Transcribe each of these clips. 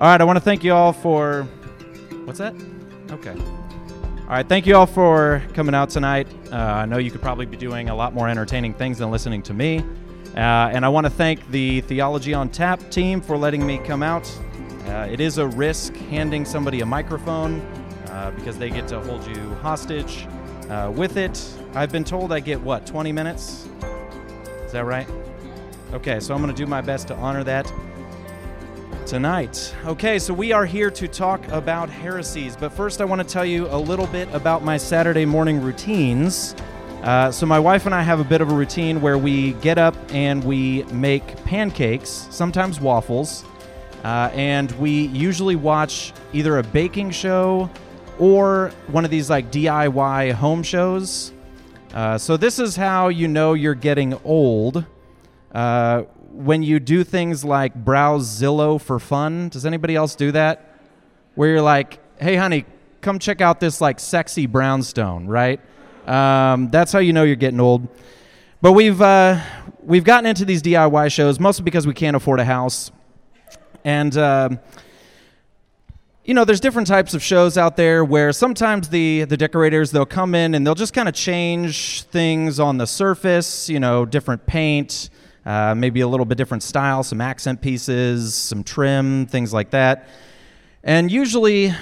All right, I want to thank you all for. What's that? Okay. All right, thank you all for coming out tonight. Uh, I know you could probably be doing a lot more entertaining things than listening to me. Uh, and I want to thank the Theology on Tap team for letting me come out. Uh, it is a risk handing somebody a microphone uh, because they get to hold you hostage. Uh, with it, I've been told I get what, 20 minutes? Is that right? Okay, so I'm going to do my best to honor that tonight. Okay, so we are here to talk about heresies, but first I want to tell you a little bit about my Saturday morning routines. Uh, so, my wife and I have a bit of a routine where we get up and we make pancakes, sometimes waffles, uh, and we usually watch either a baking show or one of these like DIY home shows. Uh, so, this is how you know you're getting old. Uh, when you do things like browse Zillow for fun. Does anybody else do that? Where you're like, hey, honey, come check out this like sexy brownstone, right? Um, that's how you know you're getting old. But we've uh, we've gotten into these DIY shows mostly because we can't afford a house, and uh, you know, there's different types of shows out there where sometimes the the decorators they'll come in and they'll just kind of change things on the surface. You know, different paint, uh, maybe a little bit different style, some accent pieces, some trim, things like that. And usually,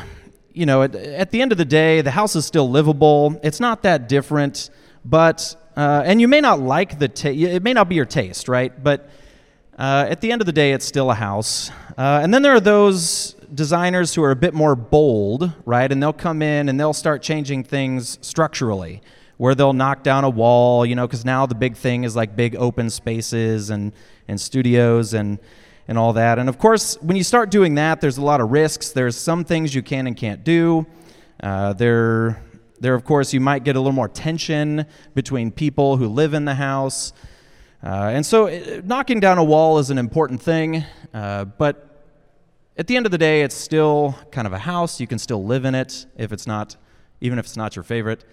you know, at, at, the end of the day, the house is still livable. It's not that different, but uh, and you may not like the ta- it may not be your taste, right? But uh, at the end of the day, it's still a house. Uh, and then there are those designers who are a bit more bold, right? And they'll come in and they'll start changing things structurally, where they'll knock down a wall, you know, because now the big thing is like big open spaces and and studios and and all that. And of course, when you start doing that, there's a lot of risks. There's some things you can and can't do. Uh, there, there, of course, you might get a little more tension between people who live in the house. Uh, and so, it, uh, knocking down a wall is an important thing, uh, but at the end of the day, it's still kind of a house. You can still live in it if it's not, even if it's not your favorite.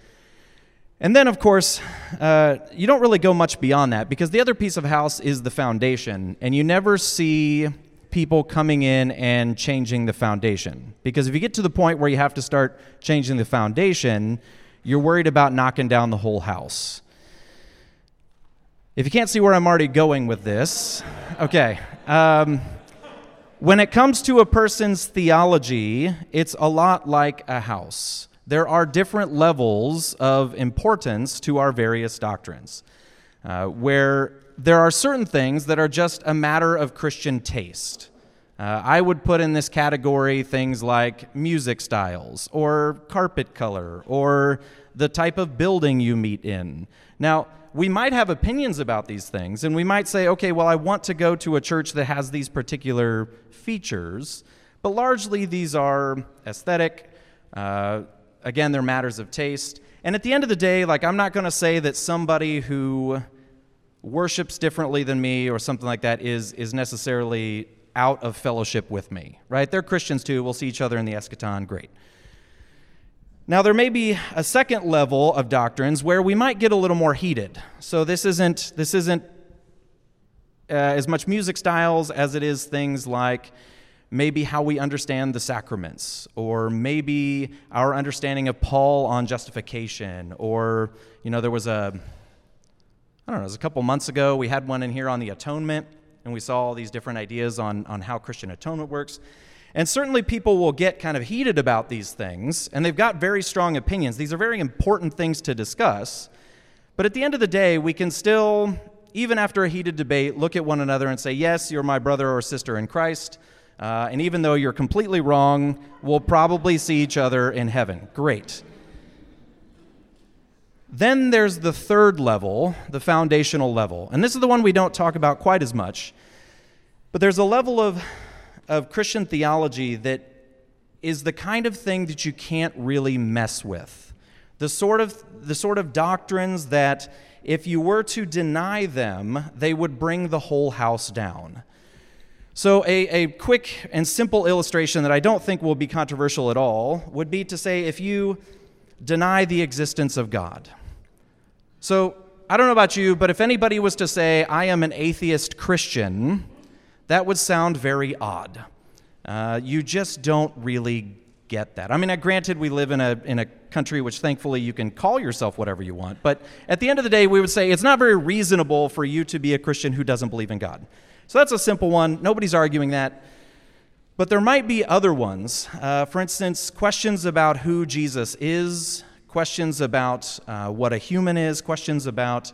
And then, of course, uh, you don't really go much beyond that because the other piece of house is the foundation, and you never see people coming in and changing the foundation. Because if you get to the point where you have to start changing the foundation, you're worried about knocking down the whole house. If you can't see where I'm already going with this, okay. Um, when it comes to a person's theology, it's a lot like a house there are different levels of importance to our various doctrines, uh, where there are certain things that are just a matter of Christian taste. Uh, I would put in this category things like music styles, or carpet color, or the type of building you meet in. Now, we might have opinions about these things, and we might say, okay, well, I want to go to a church that has these particular features, but largely these are aesthetic. Uh, again, they're matters of taste. And at the end of the day, like, I'm not going to say that somebody who worships differently than me or something like that is, is necessarily out of fellowship with me, right? They're Christians too. We'll see each other in the eschaton. Great. Now, there may be a second level of doctrines where we might get a little more heated. So, this isn't, this isn't uh, as much music styles as it is things like maybe how we understand the sacraments, or maybe our understanding of Paul on justification, or, you know, there was a, I don't know, it was a couple months ago, we had one in here on the atonement, and we saw all these different ideas on, on how Christian atonement works. And certainly people will get kind of heated about these things, and they've got very strong opinions. These are very important things to discuss. But at the end of the day, we can still, even after a heated debate, look at one another and say, Yes, you're my brother or sister in Christ. Uh, and even though you're completely wrong, we'll probably see each other in heaven. Great. Then there's the third level, the foundational level. And this is the one we don't talk about quite as much. But there's a level of, of Christian theology that is the kind of thing that you can't really mess with. The sort of, the sort of doctrines that, if you were to deny them, they would bring the whole house down. So, a, a quick and simple illustration that I don't think will be controversial at all would be to say if you deny the existence of God. So, I don't know about you, but if anybody was to say, I am an atheist Christian, that would sound very odd. uh, you just don't really get that. I mean, granted, we live in a, in a country which thankfully you can call yourself whatever you want, but at the end of the day, we would say it's not very reasonable for you to be a Christian who doesn't believe in God. So that's a simple one. Nobody's arguing that. But there might be other ones. Uh, for instance, questions about who Jesus is, questions about uh, what a human is, questions about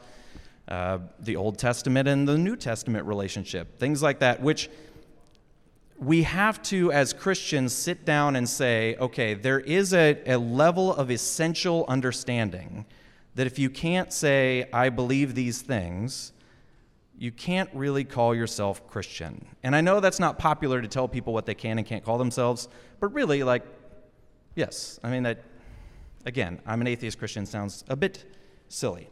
uh, the Old Testament and the New Testament relationship, things like that, which we have to, as Christians, sit down and say, okay, there is a, a level of essential understanding that if you can't say, I believe these things, you can't really call yourself Christian. And I know that's not popular to tell people what they can and can't call themselves, but really, like, yes, I mean, that, again, I'm an atheist Christian sounds a bit silly.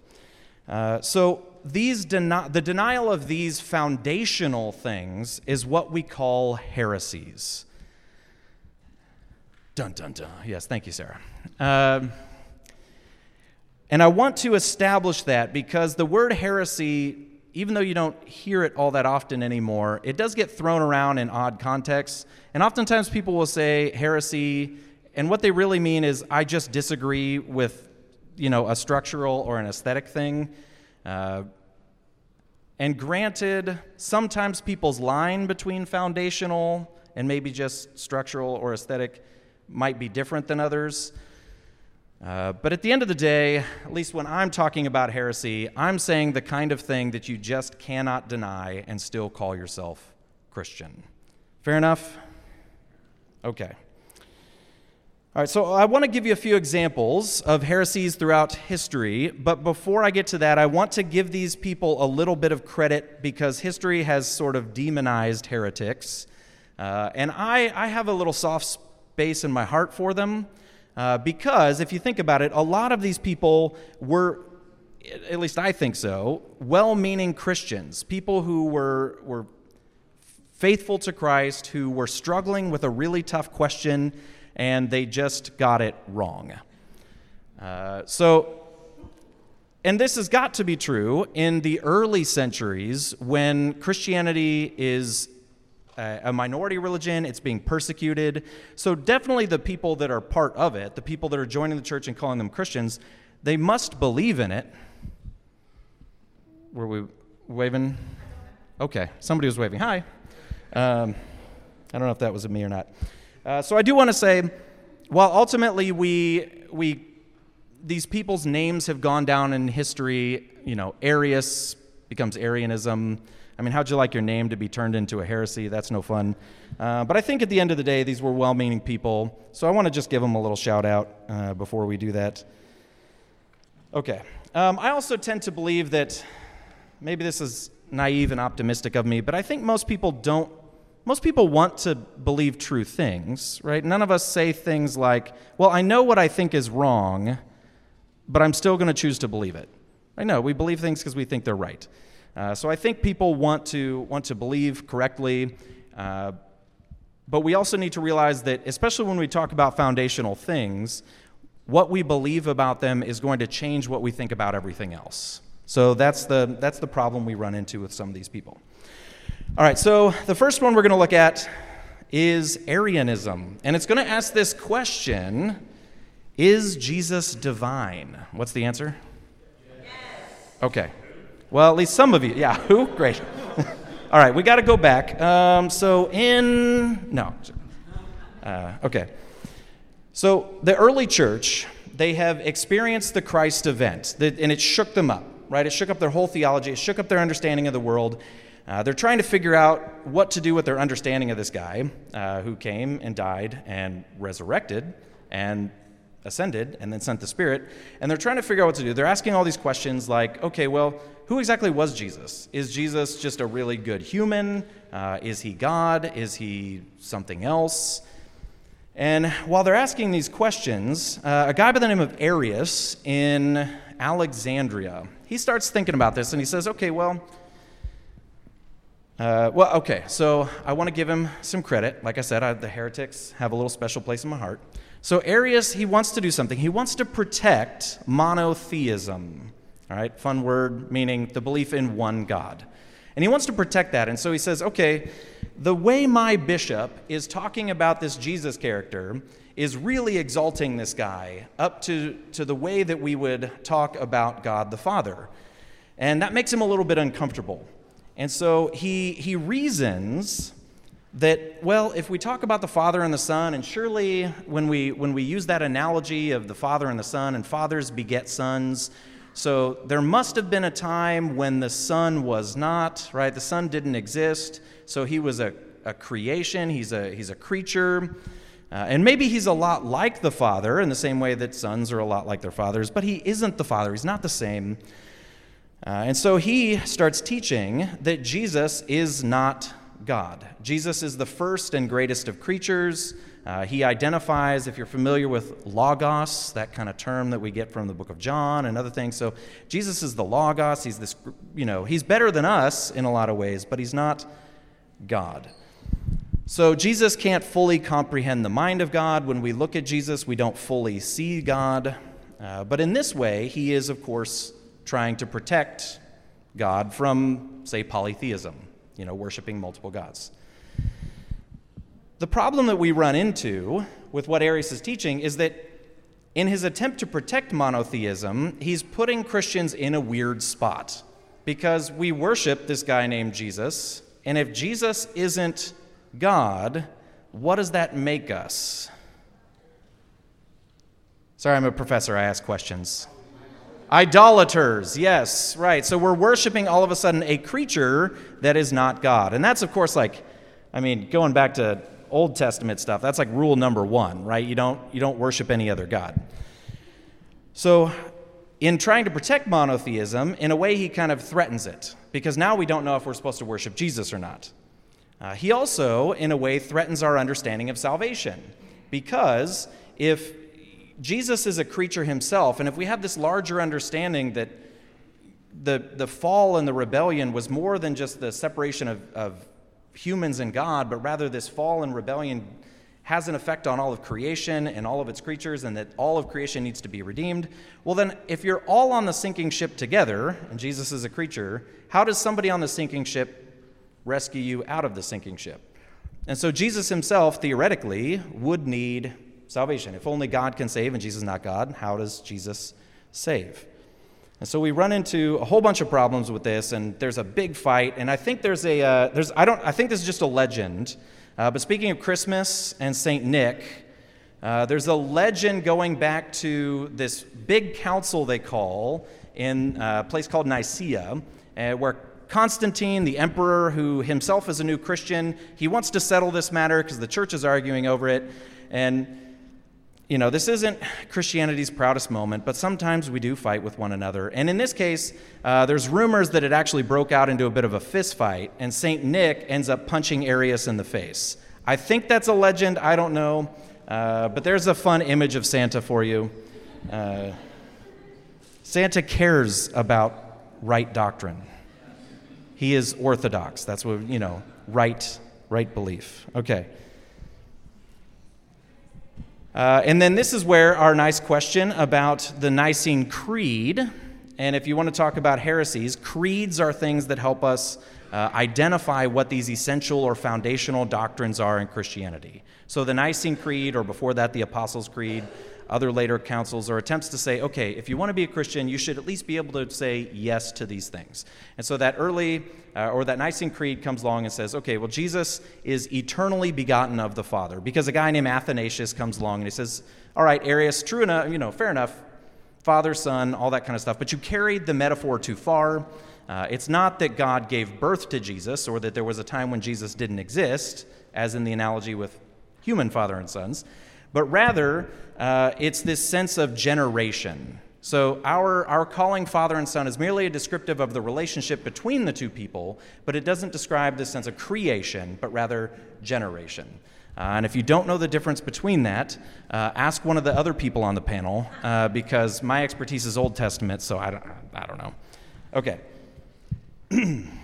Uh, so, these deni- the denial of these foundational things is what we call heresies. Dun dun dun. Yes, thank you, Sarah. Uh, and I want to establish that because the word heresy, even though you don't hear it all that often anymore, it does get thrown around in odd contexts. And oftentimes people will say heresy, and what they really mean is I just disagree with, you know, a structural or an aesthetic thing. Uh, and granted, sometimes people's line between foundational and maybe just structural or aesthetic might be different than others. Uh, but at the end of the day, at least when I'm talking about heresy, I'm saying the kind of thing that you just cannot deny and still call yourself Christian. Fair enough? Okay. All right, so I want to give you a few examples of heresies throughout history, but before I get to that, I want to give these people a little bit of credit because history has sort of demonized heretics. Uh, and I, I have a little soft space in my heart for them uh, because if you think about it, a lot of these people were, at least I think so, well meaning Christians, people who were, were faithful to Christ, who were struggling with a really tough question and they just got it wrong. Uh, so, and this has got to be true in the early centuries when Christianity is a minority religion, it's being persecuted. So, definitely the people that are part of it, the people that are joining the church and calling them Christians, they must believe in it. Were we waving? Okay, somebody was waving. Hi. Um, I don't know if that was me or not. Uh, so I do want to say, while ultimately we, we, these people's names have gone down in history, you know, Arius becomes Arianism. I mean, how'd you like your name to be turned into a heresy? That's no fun. Uh, but I think at the end of the day, these were well meaning people. So I want to just give them a little shout out uh, before we do that. Okay. Um, I also tend to believe that maybe this is naive and optimistic of me, but I think most people don't most people want to believe true things, right? None of us say things like, well, I know what I think is wrong, but I'm still going to choose to believe it. I know, we believe things because we think they're right. Uh, so I think people want to, want to believe correctly, uh, but we also need to realize that, especially when we talk about foundational things, what we believe about them is going to change what we think about everything else. So that's the, that's the problem we run into with some of these people. All right, so the first one we're going to look at is Arianism. And it's going to ask this question Is Jesus divine? What's the answer? Yes. Okay. Well, at least some of you. Yeah, who? Great. All right, we got to go back. Um, so, in. No. Uh, okay. So, the early church, they have experienced the Christ event, and it shook them up, right? It shook up their whole theology, it shook up their understanding of the world. Uh, they're trying to figure out what to do with their understanding of this guy uh, who came and died and resurrected and ascended and then sent the Spirit. And they're trying to figure out what to do. They're asking all these questions like, okay, well, who exactly was Jesus? Is Jesus just a really good human? Uh, is he God? Is he something else? And while they're asking these questions, uh, a guy by the name of Arius in Alexandria, he starts thinking about this and he says, okay, well, uh, well, okay, so I want to give him some credit. Like I said, I, the heretics have a little special place in my heart. So Arius, he wants to do something. He wants to protect monotheism. All right, fun word meaning the belief in one God. And he wants to protect that. And so he says, okay, the way my bishop is talking about this Jesus character is really exalting this guy up to, to the way that we would talk about God the Father. And that makes him a little bit uncomfortable. And so he, he reasons that, well, if we talk about the Father and the Son, and surely when we, when we use that analogy of the Father and the Son, and fathers beget sons, so there must have been a time when the son was not, right? The son didn't exist, so he was a, a creation, he's a, he's a creature. Uh, and maybe he's a lot like the Father in the same way that sons are a lot like their fathers, but he isn't the Father. He's not the same. Uh, and so he starts teaching that Jesus is not God. Jesus is the first and greatest of creatures. Uh, he identifies, if you're familiar with logos, that kind of term that we get from the book of John and other things. So Jesus is the logos. He's this, you know, he's better than us in a lot of ways, but he's not God. So Jesus can't fully comprehend the mind of God. When we look at Jesus, we don't fully see God. Uh, but in this way, he is, of course, trying to protect God from, say, polytheism, you know, worshiping multiple gods. The problem that we run into with what Arius is teaching is that in his attempt to protect monotheism, he's putting Christians in a weird spot because we worship this guy named Jesus, and if Jesus isn't God, what does that make us? Sorry, I'm a professor. I ask questions. Idolaters, yes, right. So we're worshiping all of a sudden a creature that is not God. And that's, of course, like, I mean, going back to Old Testament stuff, that's like rule number one, right? You don't, you don't worship any other God. So, in trying to protect monotheism, in a way, he kind of threatens it because now we don't know if we're supposed to worship Jesus or not. Uh, he also, in a way, threatens our understanding of salvation because if Jesus is a creature himself, and if we have this larger understanding that the, the fall and the rebellion was more than just the separation of, of humans and God, but rather this fall and rebellion has an effect on all of creation and all of its creatures, and that all of creation needs to be redeemed. Well, then, if you're all on the sinking ship together, and Jesus is a creature, how does somebody on the sinking ship rescue you out of the sinking ship. And so Jesus himself, theoretically, would need salvation. If only God can save and Jesus is not God, how does Jesus save? And so we run into a whole bunch of problems with this, and there's a big fight. And I think there's a, uh, there's, I don't, I think this is just a legend. Uh, but speaking of Christmas and Saint Nick, uh, there's a legend going back to this big council they call in a place called Nicaea, uh, where Constantine, the emperor, who himself is a new Christian, he wants to settle this matter because the church is arguing over it. And, you know, this isn't Christianity's proudest moment, but sometimes we do fight with one another. And in this case, uh, there's rumors that it actually broke out into a bit of a fist fight, and St. Nick ends up punching Arius in the face. I think that's a legend, I don't know. Uh, but there's a fun image of Santa for you. Uh, Santa cares about right doctrine. He is orthodox. That's what, you know, right, right belief. Okay. Uh, and then this is where our nice question about the Nicene Creed. And if you want to talk about heresies, creeds are things that help us uh, identify what these essential or foundational doctrines are in Christianity. So the Nicene Creed, or before that, the Apostles' Creed, other later councils or attempts to say, okay, if you want to be a Christian, you should at least be able to say yes to these things. And so that early, uh, or that Nicene Creed comes along and says, okay, well, Jesus is eternally begotten of the Father. Because a guy named Athanasius comes along and he says, all right, Arius, true enough, you know, fair enough, Father, Son, all that kind of stuff, but you carried the metaphor too far. Uh, it's not that God gave birth to Jesus or that there was a time when Jesus didn't exist, as in the analogy with human father and sons but rather uh, it's this sense of generation. So, our, our calling father and son is merely a descriptive of the relationship between the two people, but it doesn't describe the sense of creation, but rather generation. Uh, and if you don't know the difference between that, uh, ask one of the other people on the panel, uh, because my expertise is Old Testament, so I don't, I don't know. Okay.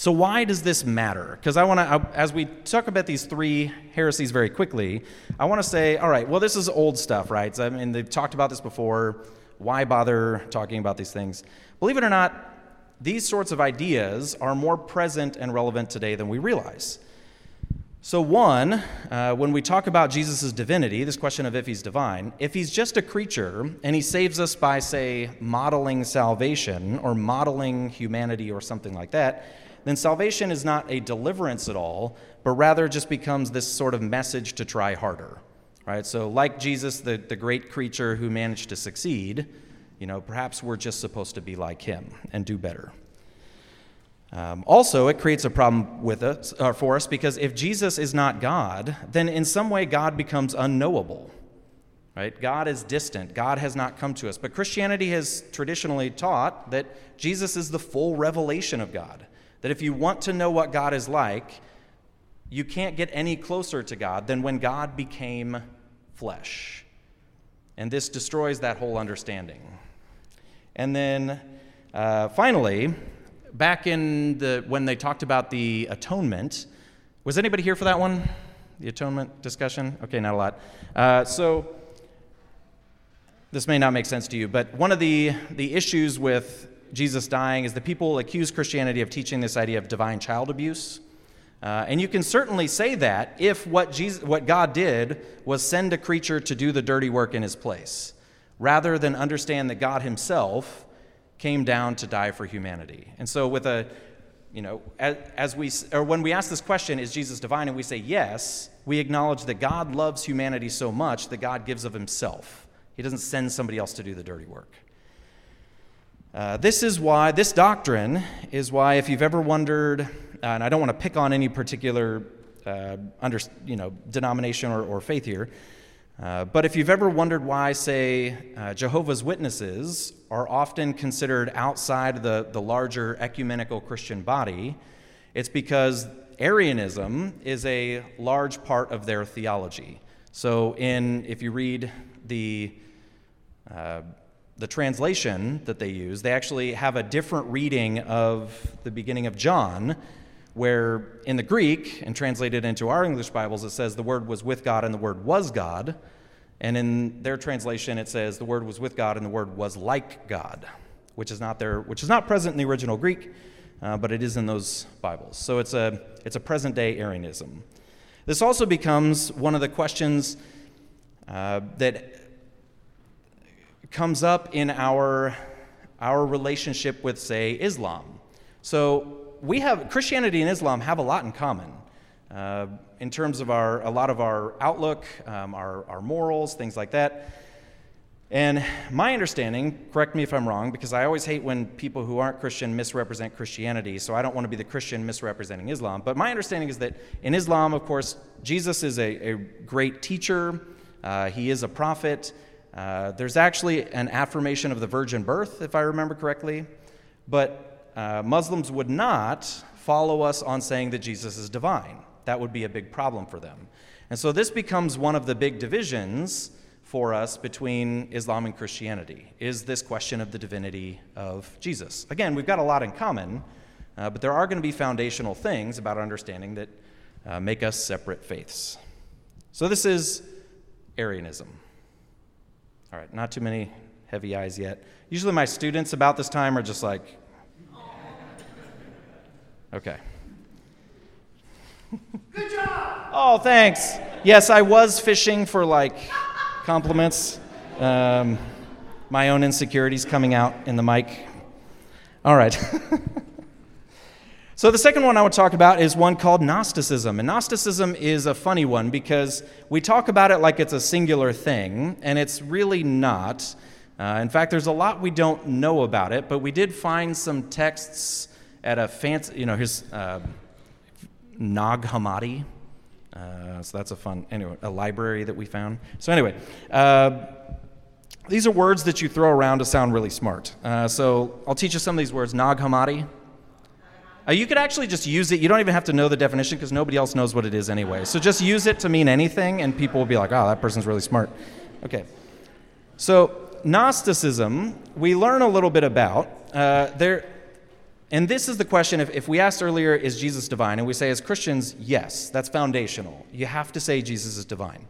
So, why does this matter? Because I want to, as we talk about these three heresies very quickly, I want to say, all right, well, this is old stuff, right? So, I mean, they've talked about this before. Why bother talking about these things? Believe it or not, these sorts of ideas are more present and relevant today than we realize. So, one, uh, when we talk about Jesus' divinity, this question of if he's divine, if he's just a creature and he saves us by, say, modeling salvation or modeling humanity or something like that, then salvation is not a deliverance at all, but rather just becomes this sort of message to try harder. Right? So, like Jesus, the, the great creature who managed to succeed, you know, perhaps we're just supposed to be like him and do better. Um, also, it creates a problem with us, uh, for us because if Jesus is not God, then in some way God becomes unknowable. Right? God is distant. God has not come to us. But Christianity has traditionally taught that Jesus is the full revelation of God. That if you want to know what God is like, you can't get any closer to God than when God became flesh. And this destroys that whole understanding. And then uh, finally, back in the when they talked about the atonement, was anybody here for that one? The atonement discussion? Okay, not a lot. Uh, so this may not make sense to you, but one of the the issues with Jesus dying is the people accuse Christianity of teaching this idea of divine child abuse. Uh, and you can certainly say that if what, Jesus, what God did was send a creature to do the dirty work in his place, rather than understand that God himself came down to die for humanity. And so, with a, you know, as, as we, or when we ask this question, is Jesus divine? And we say yes, we acknowledge that God loves humanity so much that God gives of himself. He doesn't send somebody else to do the dirty work. Uh, this is why, this doctrine is why, if you've ever wondered, uh, and I don't want to pick on any particular uh, under, you know, denomination or, or faith here, uh, but if you've ever wondered why, say, Jehovah's Witnesses are often considered outside the, the larger ecumenical Christian body, it's because Arianism is a large part of their theology. So, in if you read the the translation that they use, they actually have a different reading of the beginning of John, where in the Greek and translated into our English Bibles, it says the Word was with God and the Word was God. And in their translation, it says the Word was with God and the Word was like God, which is not there, which is not present in the original Greek, uh, but it is in those Bibles. So it's a it's a present day Arianism. This also becomes one of the questions uh, that comes up in our our relationship with, say, Islam. So we have Christianity and Islam have a lot in common. Uh, in terms of our, a lot of our outlook, um, our, our morals, things like that. And my understanding, correct me if I'm wrong, because I always hate when people who aren't Christian misrepresent Christianity, so I don't want to be the Christian misrepresenting Islam. But my understanding is that in Islam, of course, Jesus is a, a great teacher, uh, he is a prophet. Uh, there's actually an affirmation of the virgin birth, if I remember correctly. But uh, Muslims would not follow us on saying that Jesus is divine. That would be a big problem for them. And so this becomes one of the big divisions for us between Islam and Christianity is this question of the divinity of Jesus. Again, we've got a lot in common, uh, but there are going to be foundational things about understanding that uh, make us separate faiths. So this is Arianism. All right, not too many heavy eyes yet. Usually my students about this time are just like, okay. Good job! Oh, thanks. Yes, I was fishing for like compliments. Um, my own insecurities coming out in the mic. All right. so, the second one I would talk about is one called Gnosticism. And Gnosticism is a funny one because we talk about it like it's a singular thing, and it's really not. Uh, in fact, there's a lot we don't know about it, but we did find some texts at a fancy, you know, here's. Uh, Nag Hammadi. Uh, so that's a fun, anyway, a library that we found. So, anyway, uh, these are words that you throw around to sound really smart. Uh, so, I'll teach you some of these words. Nag Hammadi. Uh, you could actually just use it. You don't even have to know the definition because nobody else knows what it is anyway. So, just use it to mean anything, and people will be like, oh, that person's really smart. Okay. So, Gnosticism, we learn a little bit about. Uh, there, and this is the question if, if we asked earlier, is Jesus divine? And we say, as Christians, yes, that's foundational. You have to say Jesus is divine.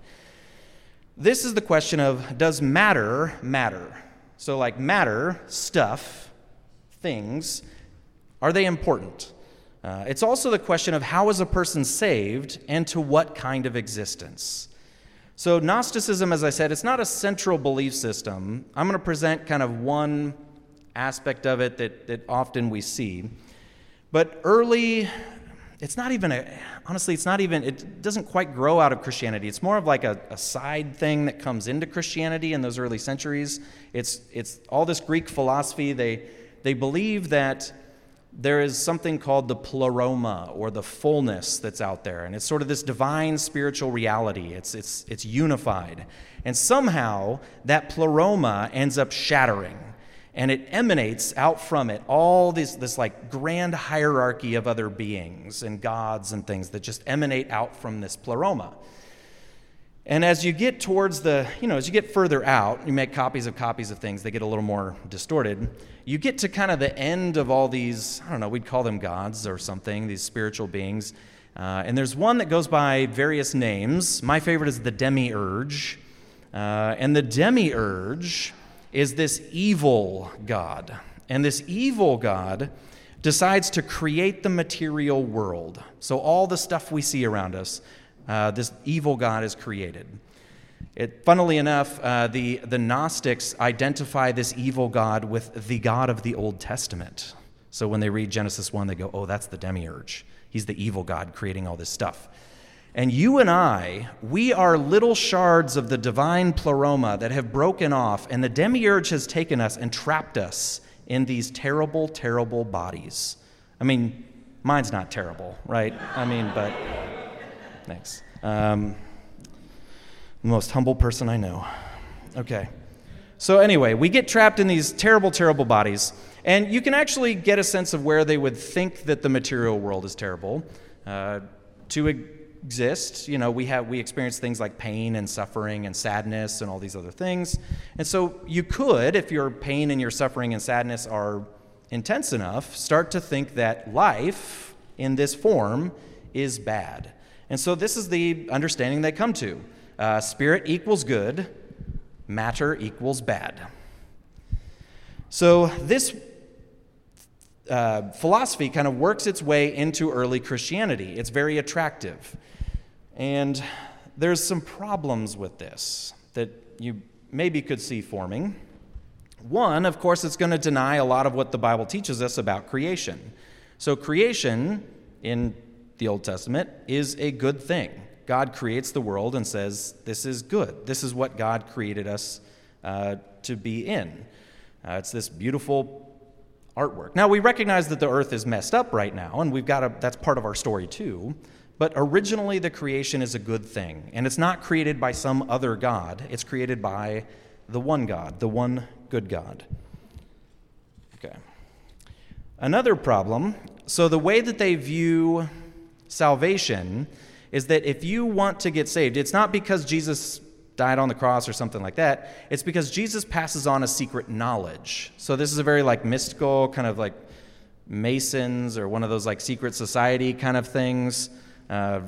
This is the question of does matter matter? So, like matter, stuff, things, Are they important? Uh, it's also the question of how is a person saved and to what kind of existence? So, Gnosticism, as I said, it's not a central belief system. I'm going to present kind of one aspect of it that, that often we see. But early, it's not even a, honestly, it's not even, it doesn't quite grow out of Christianity. It's more of like a, a side thing that comes into Christianity in those early centuries. It's, it's all this Greek philosophy. They, they believe that there is something called the pleroma or the fullness that's out there. And it's sort of this divine spiritual reality, it's, it's, it's unified. And somehow that pleroma ends up shattering. And it emanates out from it all this, this like grand hierarchy of other beings and gods and things that just emanate out from this pleroma. And as you get towards the, you know, as you get further out, you make copies of copies of things, they get a little more distorted. You get to kind of the end of all these, I don't know, we'd call them gods or something, these spiritual beings. Uh, and there's one that goes by various names. My favorite is the demiurge. Uh, and the demiurge is this evil God. And this evil God decides to create the material world. So, all the stuff we see around us uh, this evil God is created. It, funnily enough, uh, the, the Gnostics identify this evil God with the God of the Old Testament. So when they read Genesis 1, they go, oh, that's the demiurge. He's the evil God creating all this stuff. And you and I, we are little shards of the divine pleroma that have broken off, and the demiurge has taken us and trapped us in these terrible, terrible bodies. I mean, mine's not terrible, right? I mean, but. Thanks. Um, the most humble person I know. Okay. So, anyway, we get trapped in these terrible, terrible bodies, and you can actually get a sense of where they would think that the material world is terrible. Uh, to exist, you know, we, have, we experience things like pain and suffering and sadness and all these other things. And so, you could, if your pain and your suffering and sadness are intense enough, start to think that life in this form is bad. And so this is the understanding they come to uh, spirit equals good, matter equals bad. So this uh, philosophy kind of works its way into early Christianity. It's very attractive. And there's some problems with this that you maybe could see forming. One, of course, it's going to deny a lot of what the Bible teaches us about creation. So, creation in the Old Testament, is a good thing. God creates the world and says, This is good. This is what God created us uh, to be in. Uh, it's this beautiful artwork. Now, we recognize that the earth is messed up right now, and we've got to, that's part of our story too. But originally, the creation is a good thing, and it's not created by some other God, it's created by the one God, the one good God. Okay. Another problem so, the way that they view salvation is that if you want to get saved, it's not because Jesus died on the cross or something like that. It's because Jesus passes on a secret knowledge. So this is a very like mystical kind of like Masons or one of those like secret society kind of things, uh,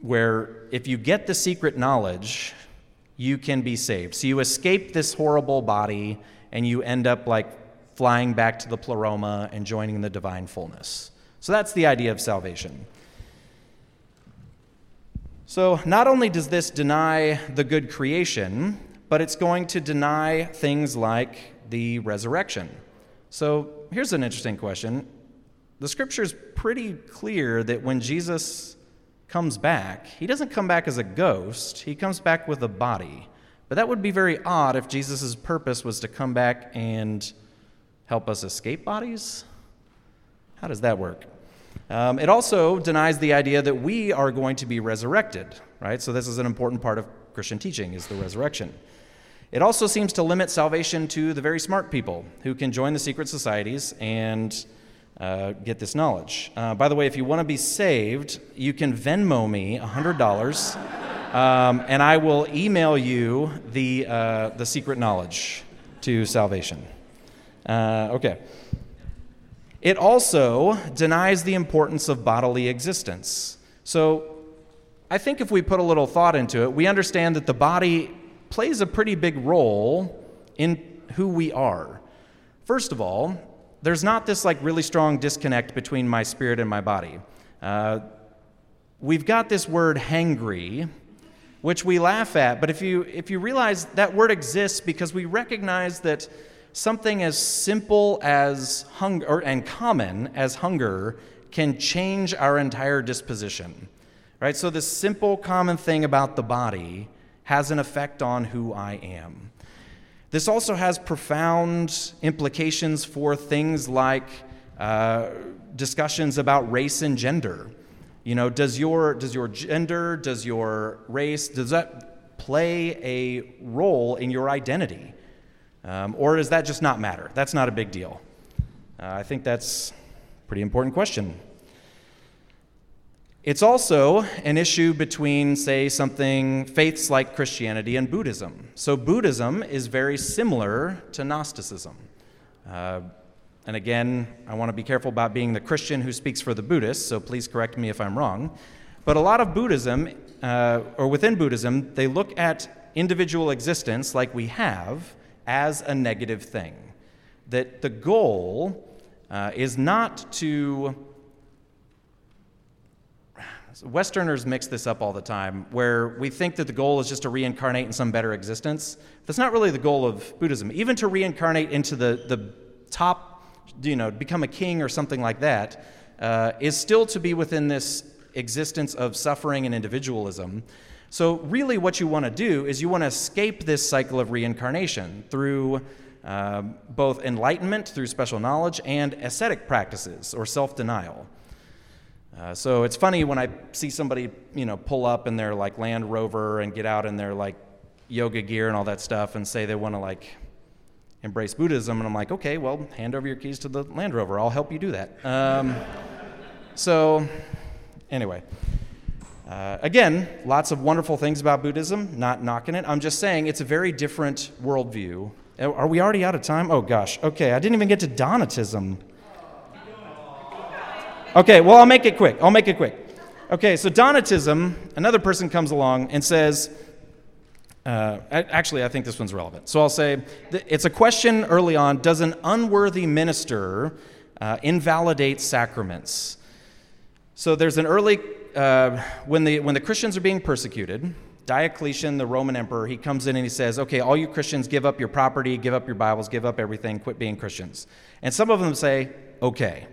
where if you get the secret knowledge, you can be saved. So you escape this horrible body and you end up like flying back to the pleroma and joining the divine fullness. So that's the idea of salvation. So not only does this deny the good creation, but it's going to deny things like the resurrection. So here's an interesting question. The scripture is pretty clear that when Jesus comes back, he doesn't come back as a ghost, he comes back with a body. But that would be very odd if Jesus' purpose was to come back and help us escape bodies. How does that work? Um, it also denies the idea that we are going to be resurrected, right? So this is an important part of Christian teaching is the resurrection. It also seems to limit salvation to the very smart people who can join the secret societies and uh, get this knowledge. Uh, by the way, if you want to be saved, you can Venmo me $100, um, and I will email you the, uh, the secret knowledge to salvation. Uh, okay. It also denies the importance of bodily existence. So I think if we put a little thought into it, we understand that the body plays a pretty big role in who we are. First of all, there's not this like really strong disconnect between my spirit and my body. Uh, we've got this word hangry, which we laugh at, but if you, if you realize that word exists because we recognize that something as simple as hunger and common as hunger can change our entire disposition. Right? So, this simple, common thing about the body has an effect on who I am. This also has profound implications for things like uh, discussions about race and gender. You know, does your, does your gender, does your race, does that play a role in your identity? Um, or does that just not matter? That's not a big deal. Uh, I think that's a pretty important question. It's also an issue between, say, something faiths like Christianity and Buddhism. So, Buddhism is very similar to Gnosticism. Uh, and again, I want to be careful about being the Christian who speaks for the Buddhists, so please correct me if I'm wrong. But a lot of Buddhism, uh, or within Buddhism, they look at individual existence like we have as a negative thing. That the goal uh, is not to Westerners mix this up all the time, where we think that the goal is just to reincarnate in some better existence. That's not really the goal of Buddhism. Even to reincarnate into the, the top, you know, become a king or something like that, uh, is still to be within this existence of suffering and individualism. So, really, what you want to do is you want to escape this cycle of reincarnation through uh, both enlightenment, through special knowledge, and ascetic practices or self denial. Uh, so it's funny when I see somebody, you know, pull up in their like Land Rover and get out in their like yoga gear and all that stuff and say they want to like embrace Buddhism, and I'm like, okay, well, hand over your keys to the Land Rover. I'll help you do that. Um, so, anyway. Uh, again, lots of wonderful things about Buddhism, not knocking it. I'm just saying it's a very different worldview. Are we already out of time? Oh gosh. Okay, I didn't even get to Donatism. Okay, well, I'll make it quick. I'll make it quick. Okay, so Donatism, another person comes along and says, uh, actually, I think this one's relevant. So I'll say it's a question early on Does an unworthy minister uh, invalidate sacraments? So there's an early, uh, when, the, when the Christians are being persecuted, Diocletian, the Roman emperor, he comes in and he says, Okay, all you Christians, give up your property, give up your Bibles, give up everything, quit being Christians. And some of them say, Okay.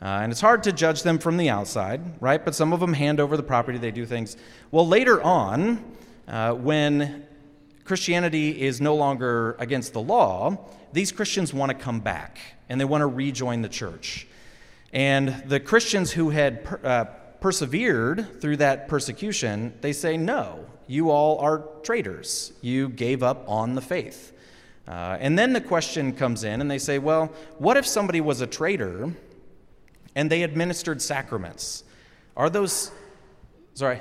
Uh, and it's hard to judge them from the outside, right? But some of them hand over the property, they do things. Well, later on, uh, when Christianity is no longer against the law, these Christians want to come back and they want to rejoin the church. And the Christians who had per, uh, persevered through that persecution, they say, No, you all are traitors. You gave up on the faith. Uh, and then the question comes in, and they say, Well, what if somebody was a traitor and they administered sacraments. Are those, sorry?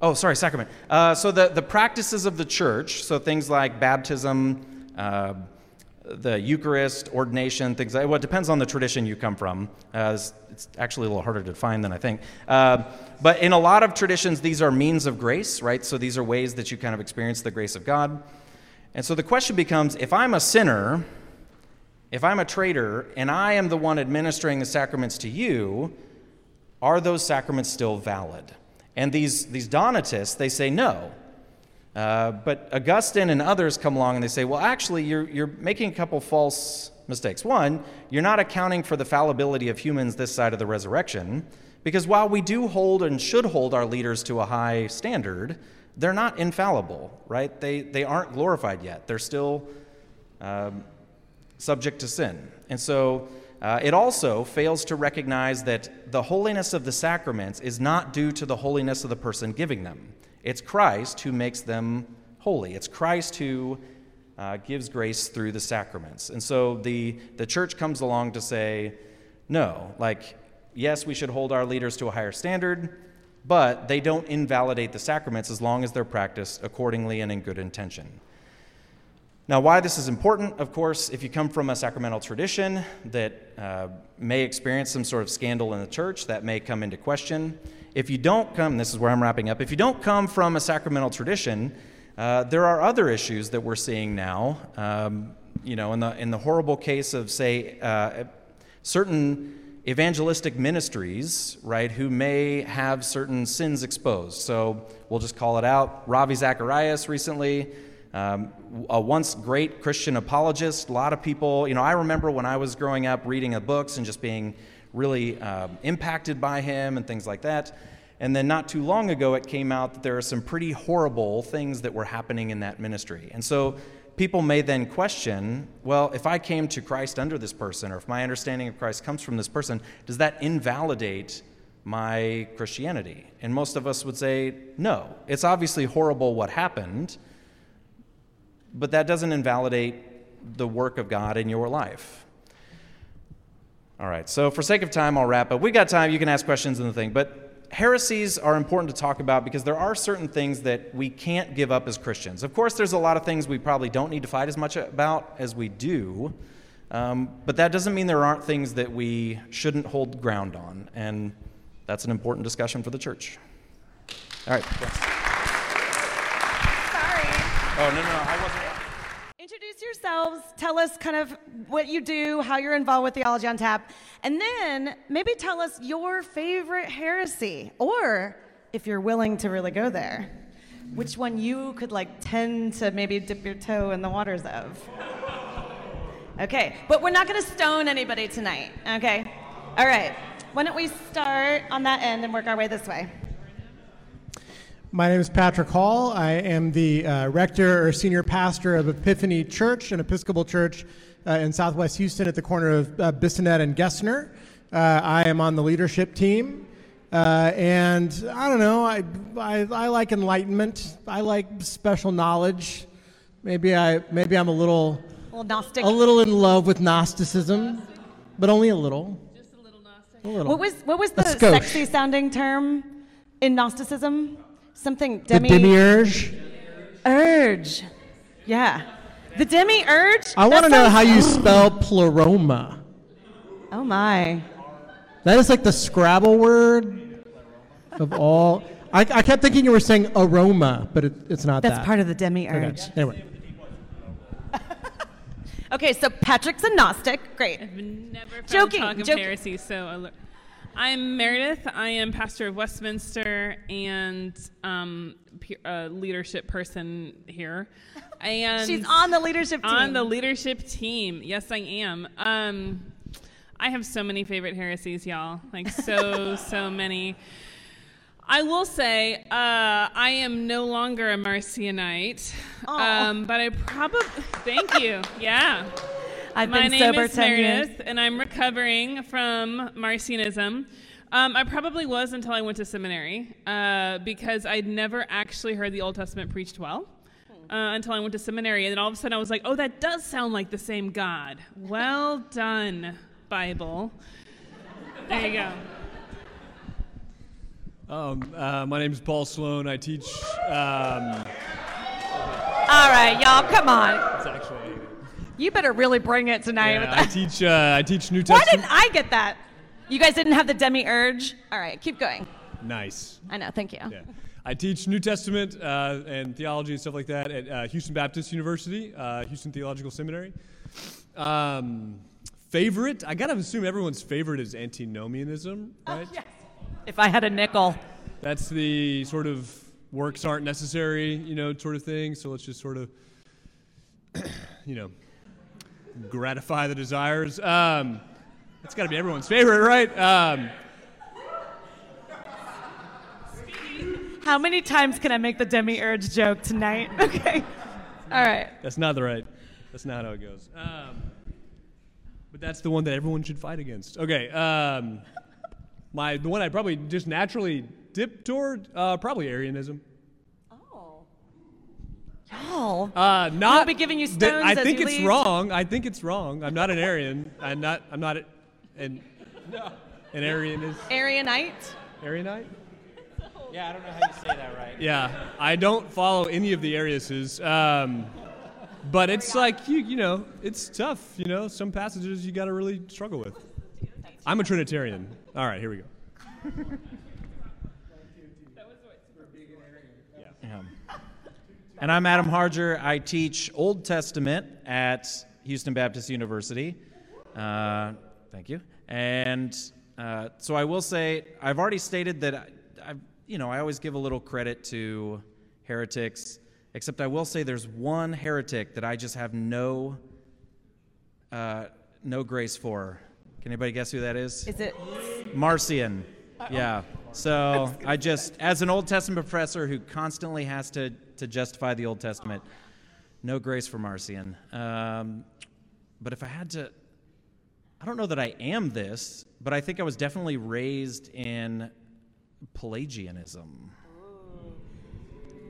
Oh, sorry, sacrament. Uh, so the, the practices of the church, so things like baptism, uh, the Eucharist, ordination, things like well, it depends on the tradition you come from. Uh, it's, it's, actually a little harder to find than I think. Uh, but in a lot of traditions, these are means of grace, right? So these are ways that you kind of experience the grace of God. And so the question becomes if I'm a sinner, if I'm a traitor and I am the one administering the sacraments to you, are those sacraments still valid? And these, these Donatists, they say no. Uh, but Augustine and others come along and they say, well, actually, you're, you're making a couple false mistakes. One, you're not accounting for the fallibility of humans this side of the resurrection, because while we do hold and should hold our leaders to a high standard, they're not infallible, right? They, they aren't glorified yet. They're still um, subject to sin. And so uh, it also fails to recognize that the holiness of the sacraments is not due to the holiness of the person giving them. It's Christ who makes them holy. It's Christ who uh, gives grace through the sacraments. And so the, the church comes along to say, no, like, yes, we should hold our leaders to a higher standard, but they don't invalidate the sacraments as long as they're practiced accordingly and in good intention. Now, why this is important, of course, if you come from a sacramental tradition that uh, may experience some sort of scandal in the church, that may come into question. If you don't come, this is where I'm wrapping up, if you don't come from a sacramental tradition, uh, there are other issues that we're seeing now. Um, you know, in the in the horrible case of say uh, certain evangelistic ministries, right, who may have certain sins exposed. So we'll just call it out. Ravi Zacharias recently, um, a once great Christian apologist. A lot of people, you know, I remember when I was growing up reading the books and just being really uh, impacted by him and things like that. And then not too long ago, it came out that there are some pretty horrible things that were happening in that ministry. And so people may then question well, if I came to Christ under this person, or if my understanding of Christ comes from this person, does that invalidate my Christianity? And most of us would say, no. It's obviously horrible what happened, but that doesn't invalidate the work of God in your life. All right, so for sake of time, I'll wrap up. We got time, you can ask questions in the thing, but heresies are important to talk about because there are certain things that we can't give up as Christians. Of course, there's a lot of things we probably don't need to fight as much about as we do, um, but that doesn't mean there aren't things that we shouldn't hold ground on, and that's an important discussion for the church. All right. Sorry. Oh, no, no, I wasn't. Yourselves. Tell us kind of what you do, how you're involved with Theology on Tap, and then maybe tell us your favorite heresy, or if you're willing to really go there, which one you could like tend to maybe dip your toe in the waters of. Okay, but we're not going to stone anybody tonight, okay? All right, why don't we start on that end and work our way this way? My name is Patrick Hall. I am the uh, rector or senior pastor of Epiphany Church, an Episcopal church uh, in southwest Houston at the corner of uh, Bissonnet and Gessner. Uh, I am on the leadership team. Uh, and I don't know, I, I, I, like enlightenment. I like special knowledge. Maybe, I, maybe I'm a little, a little, Gnostic. a little in love with Gnosticism, but only a little. Just a little Gnostic. A little. What was, what was the sexy sounding term in Gnosticism? Something demi. The demiurge. Urge. Yeah. The demiurge. I want to know how you spell pleroma. Oh my. That is like the Scrabble word of all. I, I kept thinking you were saying aroma, but it, it's not that. That's that. part of the demiurge. Okay. Anyway. okay, so Patrick's a Gnostic. Great. I've never found Joking, talk joking. heresy so. alert. I'm Meredith. I am pastor of Westminster and um, pe- uh, leadership person here. And She's on the leadership team. on the leadership team. Yes, I am. Um, I have so many favorite heresies, y'all. Like so, so many. I will say, uh, I am no longer a Marcionite, um, but I probably thank you. Yeah. I've My been name sober is 10 Meredith, years. and I'm recovering from Marcionism. Um, I probably was until I went to seminary uh, because I'd never actually heard the Old Testament preached well uh, until I went to seminary. And then all of a sudden I was like, oh, that does sound like the same God. Well done, Bible. There you go. Um, uh, my name is Paul Sloan. I teach. Um, All right, y'all, come on. it's actually. You better really bring it tonight Yeah, with I teach. Uh, I teach New Testament. Why didn't I get that? You guys didn't have the demiurge? All right, keep going. Nice. I know, thank you. Yeah. I teach New Testament uh, and theology and stuff like that at uh, Houston Baptist University, uh, Houston Theological Seminary. Um, favorite? I gotta assume everyone's favorite is antinomianism, right? Yes. If I had a nickel. That's the sort of works aren't necessary, you know, sort of thing. So let's just sort of, you know, gratify the desires. Um, that's got to be everyone's favorite, right? Um, How many times can I make the demiurge joke tonight? Okay. All right. that's not the right. That's not how it goes. Um, but that's the one that everyone should fight against. Okay. Um, my the one I probably just naturally dip toward uh, probably Arianism. Y'all. Uh, not be giving you th- stones I as think you it's leave? wrong. I think it's wrong. I'm not an Arian. I'm not. I'm not a, an an Arian is Arianite? Arianite. Yeah, I don't know how you say that right. Yeah, I don't follow any of the Ariuses. Um, but it's like you, you know, it's tough. You know, some passages you got to really struggle with. I'm a Trinitarian. All right, here we go. And I'm Adam Harger. I teach Old Testament at Houston Baptist University. Uh, thank you. And uh, so I will say, I've already stated that I, I, you know, I always give a little credit to heretics, except I will say there's one heretic that I just have no, uh, no grace for. Can anybody guess who that is? Is it? Marcion. Yeah. So I just, as an Old Testament professor who constantly has to, to justify the Old Testament, no grace for Marcion. Um, but if I had to, I don't know that I am this, but I think I was definitely raised in Pelagianism.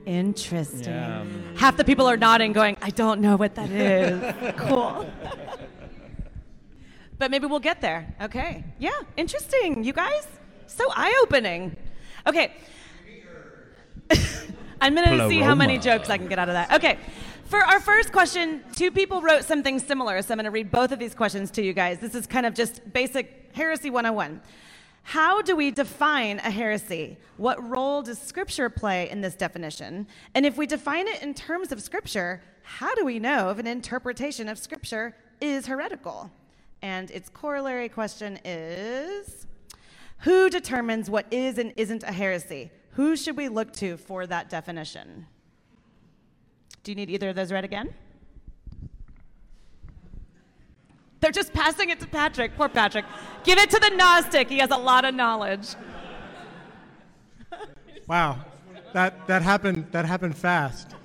Interesting. Yeah. Half the people are nodding, going, I don't know what that is. cool. but maybe we'll get there. Okay. Yeah, interesting. You guys? So eye opening. Okay. I'm going to see how many jokes I can get out of that. Okay. For our first question, two people wrote something similar, so I'm going to read both of these questions to you guys. This is kind of just basic heresy 101. How do we define a heresy? What role does Scripture play in this definition? And if we define it in terms of Scripture, how do we know if an interpretation of Scripture is heretical? And its corollary question is Who determines what is and isn't a heresy? Who should we look to for that definition? Do you need either of those read again? They're just passing it to Patrick. Poor Patrick. Give it to the Gnostic. He has a lot of knowledge. Wow, that that happened that happened fast.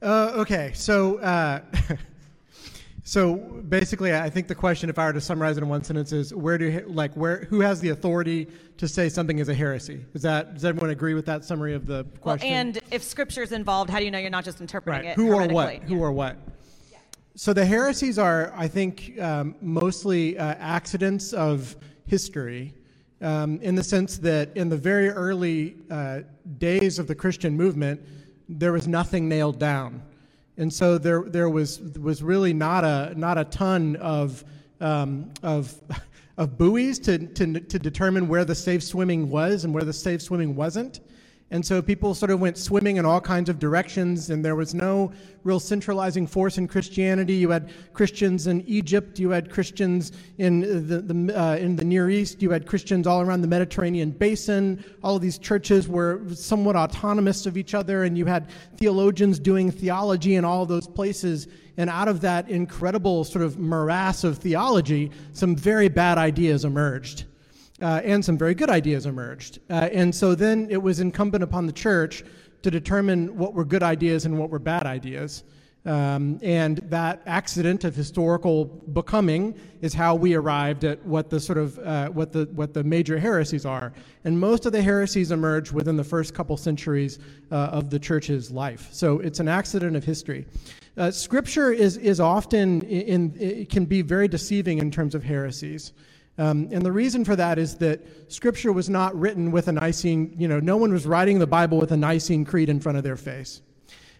Uh, okay, so uh, so basically, I think the question, if I were to summarize it in one sentence, is where do like where who has the authority to say something is a heresy? Is that does everyone agree with that summary of the Well, question? and if scripture is involved, how do you know you're not just interpreting right. it? Who or what? heretically? Who or what? So the heresies are, I think, um, mostly uh, accidents of history, um, in the sense that in the very early uh, days of the Christian movement, there was nothing nailed down, and so there there was was really not a not a ton of um, of of buoys to, to to determine where the safe swimming was and where the safe swimming wasn't. And so people sort of went swimming in all kinds of directions, and there was no real centralizing force in Christianity. You had Christians in Egypt, you had Christians in the, the, uh, in the Near East, you had Christians all around the Mediterranean basin. All of these churches were somewhat autonomous of each other, and you had theologians doing theology in all those places. And out of that incredible sort of morass of theology, some very bad ideas emerged uh, and some very good ideas emerged. Uh, and so then it was incumbent upon the church to determine what were good ideas and what were bad ideas. Um, and that accident of historical becoming is how we arrived at what the sort of uh, what the what the major heresies are. And most of the heresies emerged within the first couple centuries uh, of the church's life. So it's an accident of history. Uh, scripture is is often in, in it can be very deceiving in terms of heresies. Um, and the reason for that is that Scripture was not written with a Nicene, you know, no one was writing the Bible with a Nicene creed in front of their face.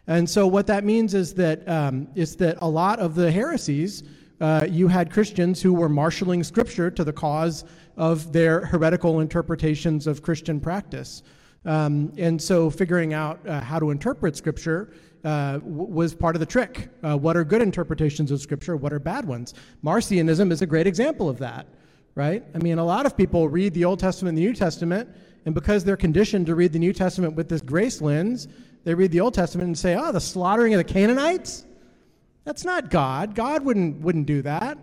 And so what that means is that, um, is that a lot of the heresies, uh, you had Christians who were marshaling Scripture to the cause of their heretical interpretations of Christian practice. Um, and so figuring out uh, how to interpret Scripture uh, w- was part of the trick. Uh, what are good interpretations of Scripture? What are bad ones? Marcionism is a great example of that right? I mean, a lot of people read the Old Testament and the New Testament, and because they're conditioned to read the New Testament with this grace lens, they read the Old Testament and say, oh, the slaughtering of the Canaanites? That's not God. God wouldn't, wouldn't do that,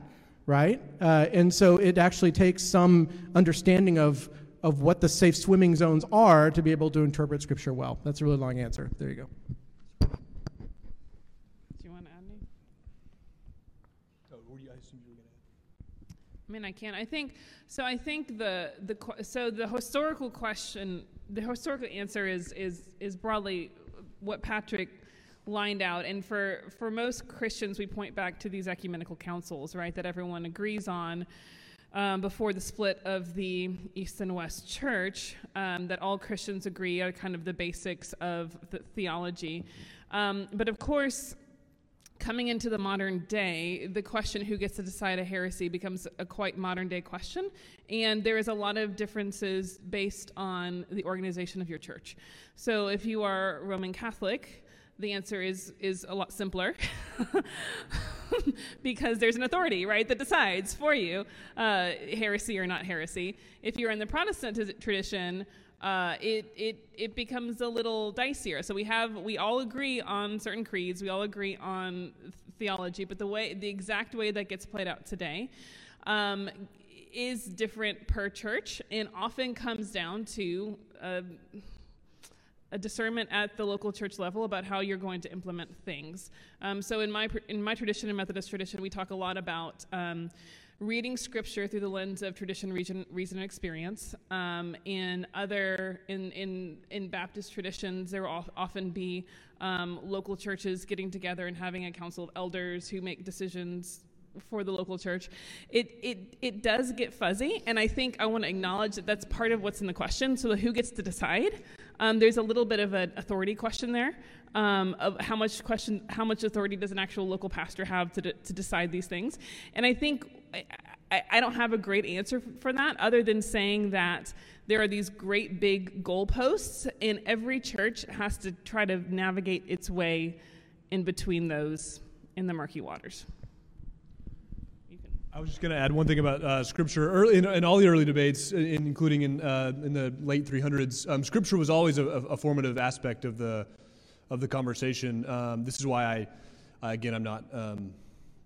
right? Uh, and so it actually takes some understanding of, of what the safe swimming zones are to be able to interpret Scripture well. That's a really long answer. There you go. Do you want to add any? I mean, I can't. I think so. I think the the so the historical question, the historical answer is is is broadly what Patrick lined out. And for for most Christians, we point back to these ecumenical councils, right? That everyone agrees on. Um, before the split of the East and West Church, um, that all Christians agree are kind of the basics of the theology. Um, but of course, coming into the modern day, the question who gets to decide a heresy becomes a quite modern day question. And there is a lot of differences based on the organization of your church. So if you are Roman Catholic, the answer is is a lot simpler because there's an authority right that decides for you uh, heresy or not heresy if you're in the protestant tradition uh, it, it, it becomes a little dicier. So we have we all agree on certain creeds. We all agree on theology. But the way the exact way that gets played out today um, is different per church and often comes down to uh, a discernment at the local church level about how you're going to implement things. Um, so in my in my tradition, in Methodist tradition, we talk a lot about um, reading scripture through the lens of tradition, reason, reason and experience. Um, in other in in in Baptist traditions, there will often be um, local churches getting together and having a council of elders who make decisions for the local church, it, it, it does get fuzzy. And I think I want to acknowledge that that's part of what's in the question. So, who gets to decide? Um, there's a little bit of an authority question there um, of how much question, how much authority does an actual local pastor have to, de- to decide these things? And I think I, I, don't have a great answer for that other than saying that there are these great big goalposts, and every church has to try to navigate its way in between those in the murky waters. I was just going to add one thing about uh, scripture. Early in, in, all the early debates, in, including in uh, in the late 300s, um, scripture was always a, a, formative aspect of the of the conversation. Um, this is why I, I again, I'm not, um,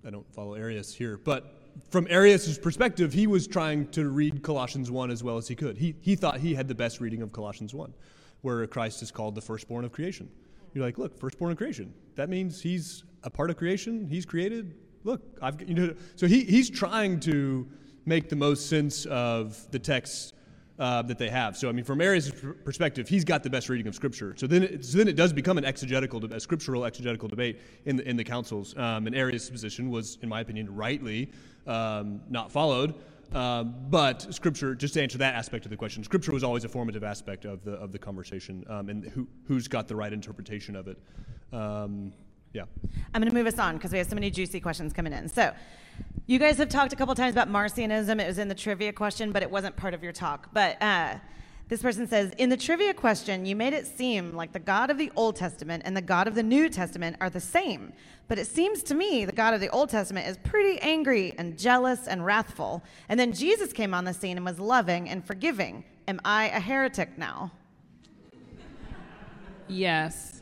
I don't follow Arius here, but from Arius' perspective, he was trying to read Colossians 1 as well as he could. He he thought he had the best reading of Colossians 1, where Christ is called the firstborn of creation. You're like, look, firstborn of creation. That means he's a part of creation. He's created look, I've you know. So he he's trying to make the most sense of the text uh, that they have. So I mean, from Arius' perspective, he's got the best reading of Scripture. So then, it, so then it does become an exegetical, a scriptural exegetical debate in the in the councils. Um, and Arius' position was, in my opinion, rightly um, not followed. Uh, but scripture, just to answer that aspect of the question, scripture was always a formative aspect of the of the conversation, um, and who who's got the right interpretation of it. Um, yeah. I'm going to move us on because we have so many juicy questions coming in. So, you guys have talked a couple times about Marcionism. It was in the trivia question, but it wasn't part of your talk. But uh, this person says In the trivia question, you made it seem like the God of the Old Testament and the God of the New Testament are the same. But it seems to me the God of the Old Testament is pretty angry and jealous and wrathful. And then Jesus came on the scene and was loving and forgiving. Am I a heretic now? Yes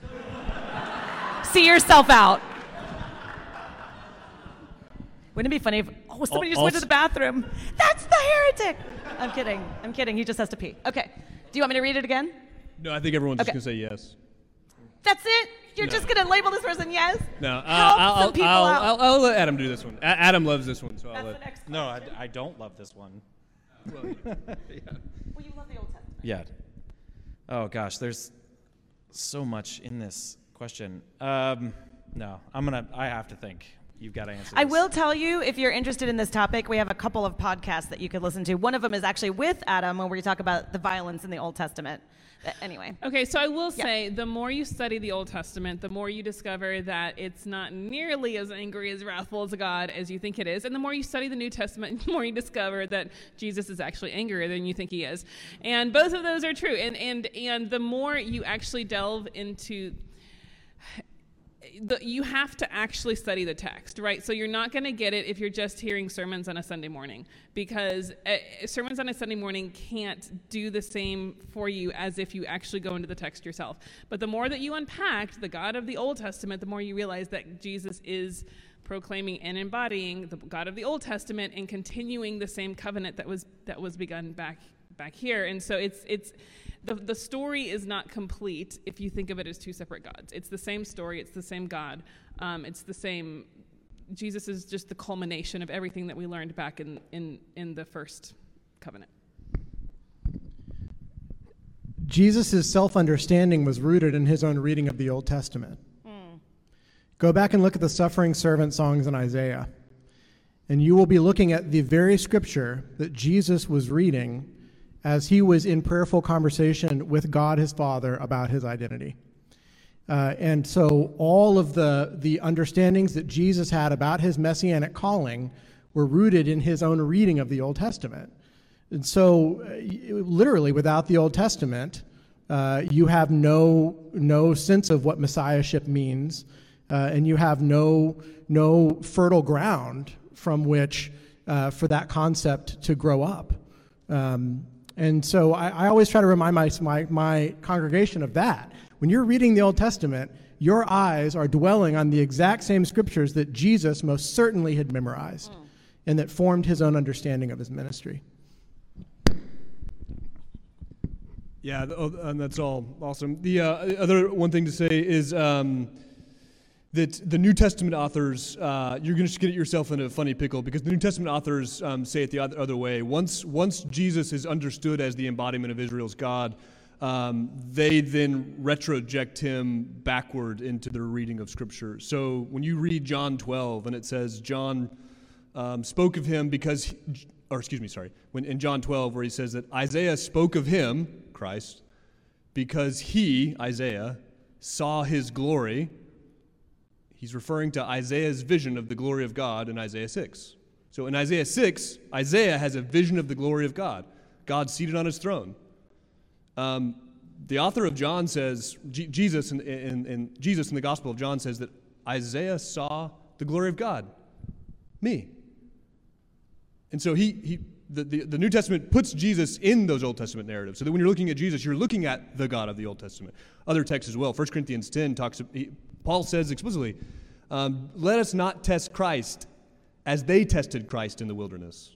see yourself out. Wouldn't it be funny if oh somebody just went to the bathroom? That's the heretic. I'm kidding. I'm kidding. He just has to pee. Okay. Do you want me to read it again? No, I think everyone's Okay. just gonna say yes. That's it. You're just gonna label this person yes. No, uh, Help I'll, I'll, people I'll, out. I'll, I'll let Adam do this one. A- Adam loves this one, so I'll That's the next. No, I, I don't love this one. Yeah. Well, you love the Old Testament. Yeah. Oh gosh, there's so much in this question. Um, no, I'm gonna. I have to think. You've got to answer. I will tell you if you're interested in this topic, we have a couple of podcasts that you could listen to. One of them is actually with Adam, where we talk about the violence in the Old Testament. But anyway. Okay, so I will Yeah. say the more you study the Old Testament, the more you discover that it's not nearly as angry as wrathful as God as you think it is. And the more you study the New Testament, the more you discover that Jesus is actually angrier than you think he is. And both of those are true. And and and the more you actually delve into the, you have to actually study the text, right? So you're not going to get it if you're just hearing sermons on a Sunday morning, because uh, sermons on a Sunday morning can't do the same for you as if you actually go into the text yourself. But the more that you unpack the God of the Old Testament, the more you realize that Jesus is proclaiming and embodying the God of the Old Testament and continuing the same covenant that was that was begun back back here. And so it's it's the, the story is not complete if you think of it as two separate gods. It's the same story, it's the same God, um, it's the same. Jesus is just the culmination of everything that we learned back in, in, in the first covenant. Jesus' self understanding was rooted in his own reading of the Old Testament. Go back and look at the suffering servant songs in Isaiah, and you will be looking at the very scripture that Jesus was reading as he was in prayerful conversation with God his Father about his identity. Uh, and so all of the, the understandings that Jesus had about his messianic calling were rooted in his own reading of the Old Testament. And so, uh, literally, without the Old Testament, uh, you have no, no sense of what messiahship means, uh, and you have no, no fertile ground from which uh, for that concept to grow up. Um, and so I, I, always try to remind my, my, my congregation of that. When you're reading the Old Testament, your eyes are dwelling on the exact same scriptures that Jesus most certainly had memorized mm. and that formed his own understanding of his ministry. Yeah, oh, and that's all awesome. The uh, other one thing to say is um, that the New Testament authors, uh, you're going to get yourself in a funny pickle because the New Testament authors um, say it the other, way. Once, once Jesus is understood as the embodiment of Israel's God, um, they then retroject him backward into their reading of Scripture. So when you read John 12 and it says John um, spoke of him because, he, or excuse me, sorry, when in John 12 where he says that Isaiah spoke of him Christ, because he, Isaiah, saw his glory. He's referring to Isaiah's vision of the glory of God in Isaiah 6. So in Isaiah 6, Isaiah has a vision of the glory of God, God seated on his throne. Um, the author of John says, Jesus in, in, in, Jesus in the Gospel of John says that Isaiah saw the glory of God, me. And so he, he the, the, the, New Testament puts Jesus in those Old Testament narratives. So that when you're looking at Jesus, you're looking at the God of the Old Testament. Other texts as well. 1 Corinthians 10 talks, he, Paul says explicitly, um, let us not test Christ as they tested Christ in the wilderness.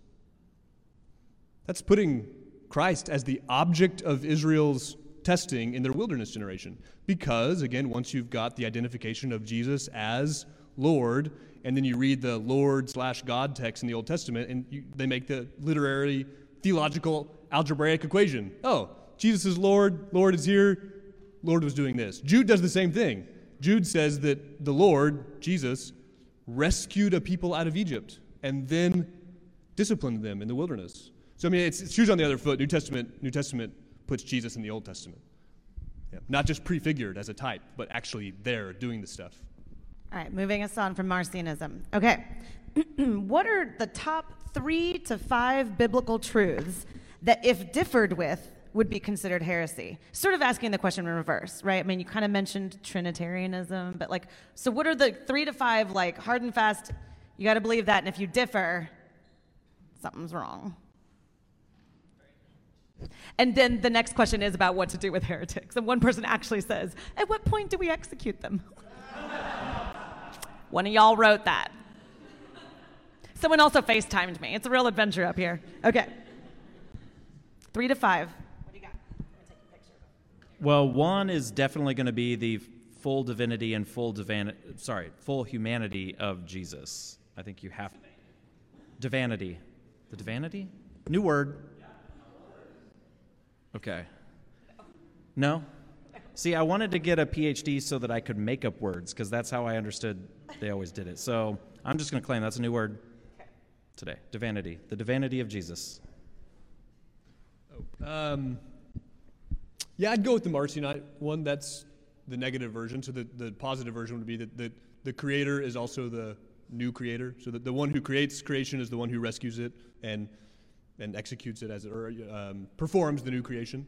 That's putting Christ as the object of Israel's testing in their wilderness generation. Because, again, once you've got the identification of Jesus as Lord, and then you read the Lord slash God text in the Old Testament, and you, they make the literary, theological, algebraic equation. Oh, Jesus is Lord, Lord is here, Lord was doing this. Jude does the same thing. Jude says that the Lord, Jesus, rescued a people out of Egypt and then disciplined them in the wilderness. So I mean, it's, it's shoes on the other foot. New Testament, New Testament puts Jesus in the Old Testament, yeah. not just prefigured as a type, but actually there doing the stuff. All right, moving us on from Marcionism. Okay, what are the top three to five biblical truths that, if differed with, would be considered heresy? Sort of asking the question in reverse, right? I mean, you kind of mentioned Trinitarianism, but like, so what are the three to five, like, hard and fast, you got to believe that, and if you differ, something's wrong? And then the next question is about what to do with heretics. And one person actually says, At what point do we execute them? One of y'all wrote that. Someone also FaceTimed me. It's a real adventure up here. Okay. Three to five. What do you got? Well, one is definitely going to be the full divinity and full divan- sorry, full humanity of Jesus. I think you have divinity. The divinity? New word. Okay. No? See, I wanted to get a PhD so that I could make up words because that's how I understood they always did it. So I'm just going to claim that's a new word today divinity, the divinity of Jesus. Oh, um, yeah, I'd go with the Marcionite one. That's the negative version. So the, the positive version would be that the, the creator is also the new creator. So that the one who creates creation is the one who rescues it and, and executes it as it, or um, performs the new creation.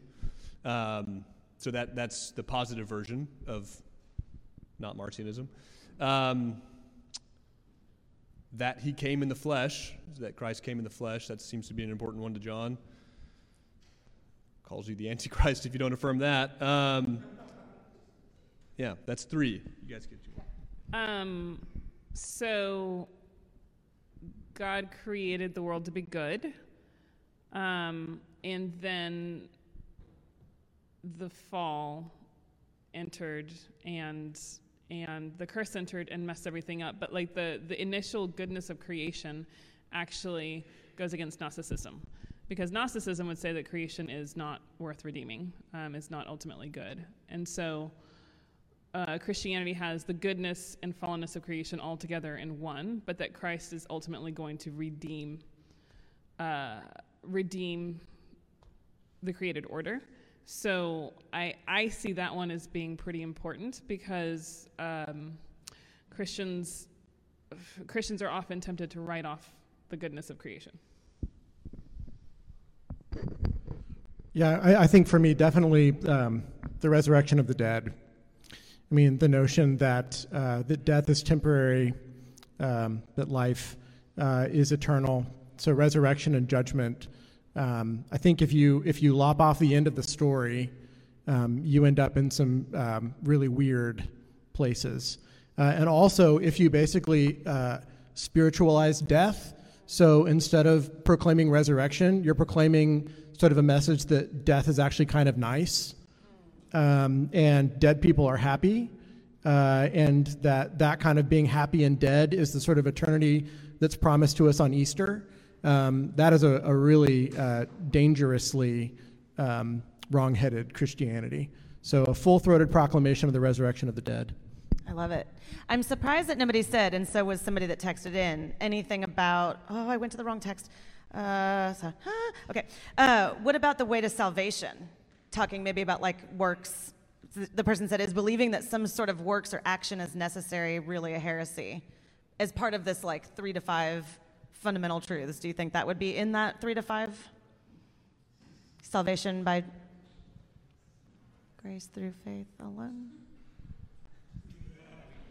Um, so that, that's the positive version of not Marcionism. Um, that he came in the flesh, that Christ came in the flesh, that seems to be an important one to John. Calls you the Antichrist if you don't affirm that. Um, yeah, that's three. You guys get two. Um, so God created the world to be good. Um, and then the fall entered and and the curse entered and messed everything up but like the the initial goodness of creation actually goes against gnosticism because gnosticism would say that creation is not worth redeeming um, is not ultimately good and so uh, christianity has the goodness and fallenness of creation all together in one but that christ is ultimately going to redeem uh, redeem the created order so I, I see that one as being pretty important because um, Christians Christians are often tempted to write off the goodness of creation. Yeah, I, I think for me, definitely um, the resurrection of the dead. I mean, the notion that uh, that death is temporary, um, that life uh, is eternal. So resurrection and judgment. Um, I think if you if you lop off the end of the story, um, you end up in some um, really weird places. Uh, and also, if you basically uh, spiritualize death, so instead of proclaiming resurrection, you're proclaiming sort of a message that death is actually kind of nice, um, and dead people are happy, uh, and that that kind of being happy and dead is the sort of eternity that's promised to us on Easter. Um, that is a, a really uh, dangerously um, wrong-headed Christianity. So a full-throated proclamation of the resurrection of the dead. I love it. I'm surprised that nobody said, and so was somebody that texted in, anything about, oh, I went to the wrong text. Uh, so, huh? Okay. Uh, what about the way to salvation? Talking maybe about like works. The person said, is believing that some sort of works or action is necessary really a heresy? As part of this like three to five fundamental truths, do you think that would be in that three to five? Salvation by grace through faith alone?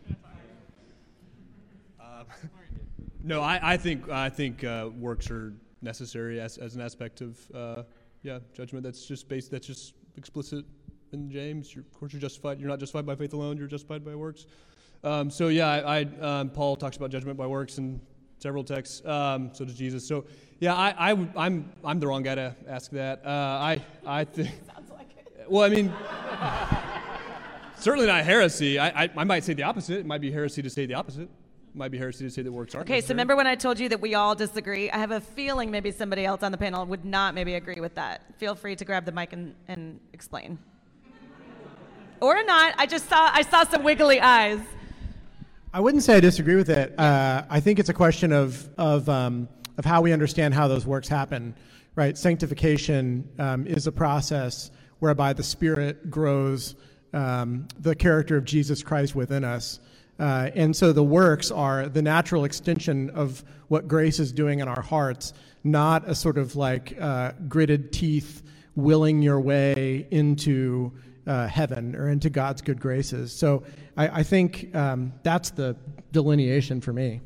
No, I, I think I think uh, works are necessary as, as an aspect of uh, yeah judgment. That's just based. That's just explicit in James. You're, of course, you're justified. You're not justified by faith alone. You're justified by works. Um, so yeah, I, I um, Paul talks about judgment by works in several texts. Um, so does Jesus. So yeah, I, I I'm I'm the wrong guy to ask that. Uh, I I think. Sounds like it. Well, I mean. certainly not heresy. I, I, I might say the opposite. It might be heresy to say the opposite might be heresy to say that works aren't. Okay, necessary. so remember when I told you that we all disagree? I have a feeling maybe somebody else on the panel would not maybe agree with that. Feel free to grab the mic and, and explain. Or not. I just saw I saw some wiggly eyes. I wouldn't say I disagree with it. Uh, I think it's a question of of um, of how we understand how those works happen. Right, sanctification um, is a process whereby the Spirit grows um, the character of Jesus Christ within us. Uh, and so the works are the natural extension of what grace is doing in our hearts, not a sort of like uh, gritted teeth willing your way into uh, heaven or into God's good graces. So I, I think um, that's the delineation for me.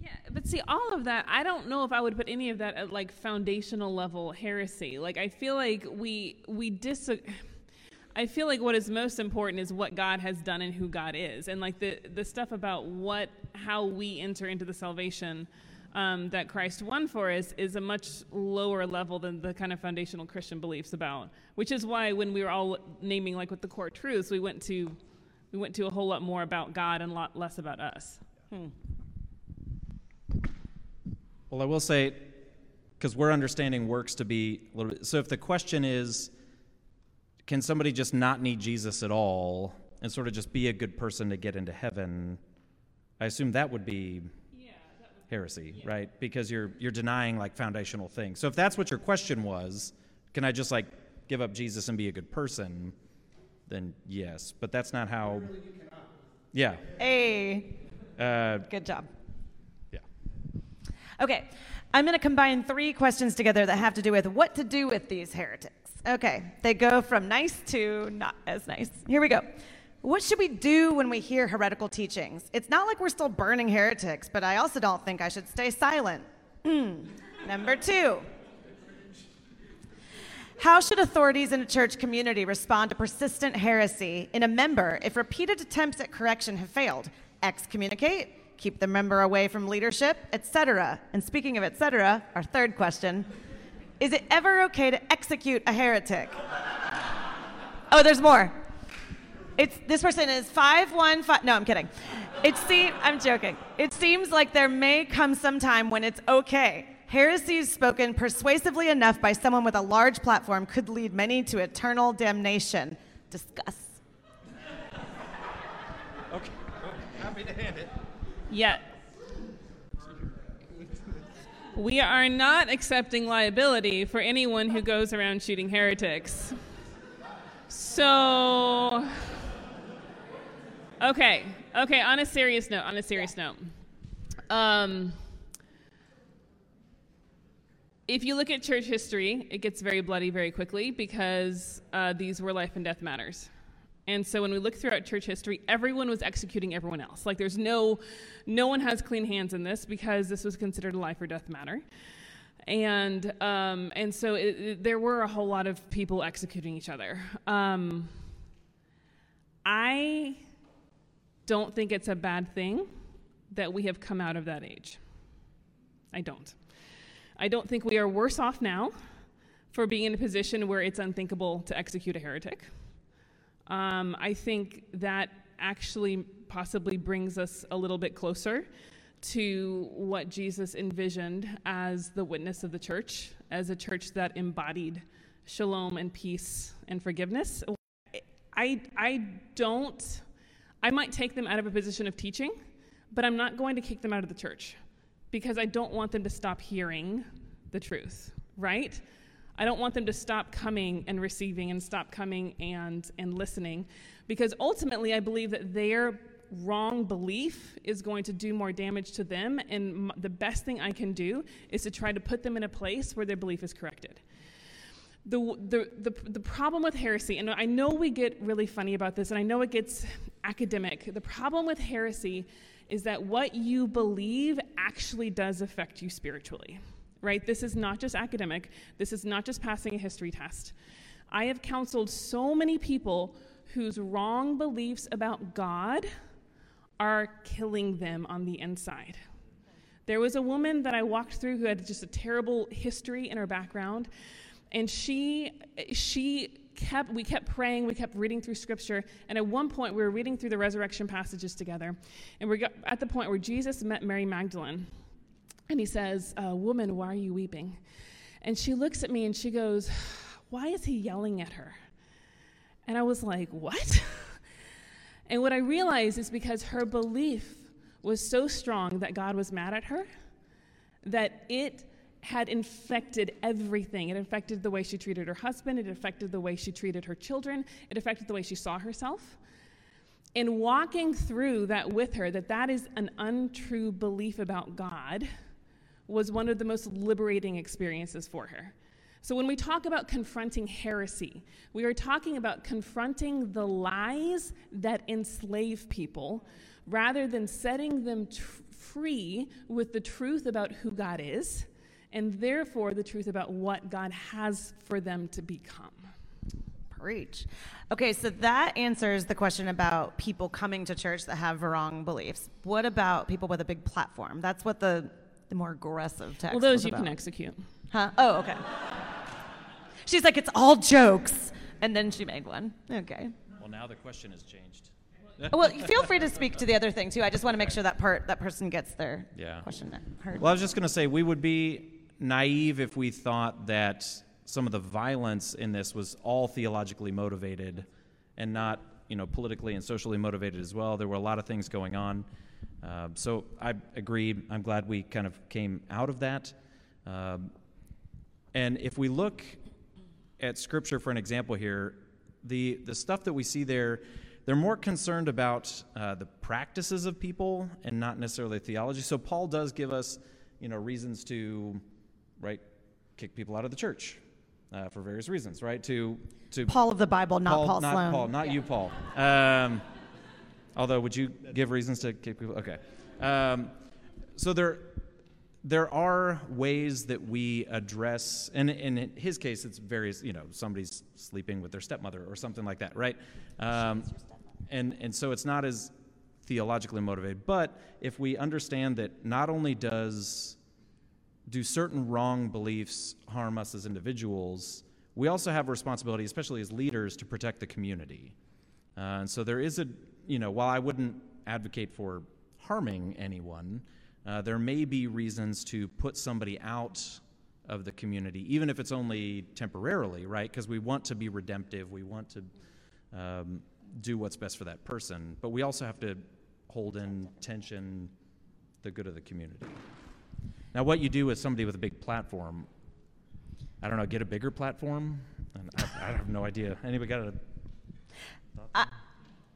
Yeah, but see, all of that, I don't know if I would put any of that at like foundational level heresy. Like, I feel like we we disagree I feel like what is most important is what God has done and who God is, and like the the stuff about what how we enter into the salvation um, that Christ won for us is a much lower level than the kind of foundational Christian beliefs about. Which is why when we were all naming like what the core truths, we went to we went to a whole lot more about God and a lot less about us. Hmm. Well, I will say, because we're understanding works to be a little bit. So if the question is can somebody just not need Jesus at all and sort of just be a good person to get into heaven? I assume that would be heresy, yeah. right? Because you're you're denying like foundational things. So if that's what your question was, can I just like give up Jesus and be a good person? Then yes, but that's not how. Yeah. Hey. Uh, good job. Yeah. Okay, I'm going to combine three questions together that have to do with what to do with these heretics. Okay, they go from nice to not as nice. Here we go. What should we do when we hear heretical teachings? It's not like we're still burning heretics, but I also don't think I should stay silent. Number two. How should authorities in a church community respond to persistent heresy in a member if repeated attempts at correction have failed? Excommunicate, keep the member away from leadership, etc. And speaking of etc., our third question is it ever okay to execute a heretic? Oh, there's more. It's this person is five one five. No, I'm kidding. It seems I'm joking. It seems like there may come some time when it's okay. Heresies spoken persuasively enough by someone with a large platform could lead many to eternal damnation. Discuss. Okay. Happy to hand it. Yeah. We are not accepting liability for anyone who goes around shooting heretics. So, okay, okay, on a serious note, on a serious note. Um, if you look at church history, it gets very bloody very quickly because uh, these were life and death matters. And so when we look throughout church history, everyone was executing everyone else. Like there's no, no one has clean hands in this because this was considered a life or death matter. And, um, and so it, it, there were a whole lot of people executing each other. Um, I don't think it's a bad thing that we have come out of that age. I don't. I don't think we are worse off now for being in a position where it's unthinkable to execute a heretic. Um, I think that actually possibly brings us a little bit closer to what Jesus envisioned as the witness of the church, as a church that embodied shalom and peace and forgiveness. I, I don't, I might take them out of a position of teaching, but I'm not going to kick them out of the church because I don't want them to stop hearing the truth, right? I don't want them to stop coming and receiving and stop coming and, and listening because ultimately I believe that their wrong belief is going to do more damage to them. And m- the best thing I can do is to try to put them in a place where their belief is corrected. The, the, the, the problem with heresy, and I know we get really funny about this, and I know it gets academic. The problem with heresy is that what you believe actually does affect you spiritually right? This is not just academic, this is not just passing a history test. I have counseled so many people whose wrong beliefs about God are killing them on the inside. There was a woman that I walked through who had just a terrible history in her background, and she she kept we kept praying, we kept reading through scripture, and at one point we were reading through the resurrection passages together, and we got at the point where Jesus met Mary Magdalene. And he says, uh, Woman, why are you weeping? And she looks at me and she goes, Why is he yelling at her? And I was like, What? and what I realized is because her belief was so strong that God was mad at her, that it had infected everything. It affected the way she treated her husband, it affected the way she treated her children, it affected the way she saw herself. In walking through that with her, that that is an untrue belief about God was one of the most liberating experiences for her. So, when we talk about confronting heresy, we are talking about confronting the lies that enslave people rather than setting them tr- free with the truth about who God is and therefore the truth about what God has for them to become. Preach. Okay, so that answers the question about people coming to church that have wrong beliefs. What about people with a big platform? That's what the the more aggressive text. Well, those you about. can execute. Huh? Oh, okay. She's like, it's all jokes. And then she made one. Okay. Well, now the question has changed. well, feel free to speak to the other thing too. I just want to make sure that part that person gets their yeah. question heard. Well, I was just going to say we would be naive if we thought that some of the violence in this was all theologically motivated and not, you know, politically and socially motivated as well. There were a lot of things going on. Um, so I agree. I'm glad we kind of came out of that. Um, and if we look at Scripture for an example here, the, the stuff that we see there, they're more concerned about uh, the practices of people and not necessarily theology. So Paul does give us, you know, reasons to, right, kick people out of the church uh, for various reasons, right? To to Paul of the Bible, not Paul, Paul not Sloan. Paul, not yeah. you, Paul. Um, Although, would you give reasons to kick people? Okay. Um, so there, there are ways that we address, and in his case, it's various. You know, somebody's sleeping with their stepmother or something like that, right? Um, and and so it's not as theologically motivated. But if we understand that not only does do certain wrong beliefs harm us as individuals, we also have a responsibility, especially as leaders, to protect the community. Uh, and so there is a you know, while I wouldn't advocate for harming anyone, uh, there may be reasons to put somebody out of the community, even if it's only temporarily, right? Because we want to be redemptive, we want to um, do what's best for that person, but we also have to hold in tension the good of the community. Now, what you do with somebody with a big platform, I don't know, get a bigger platform? I, I have no idea. Anybody got a.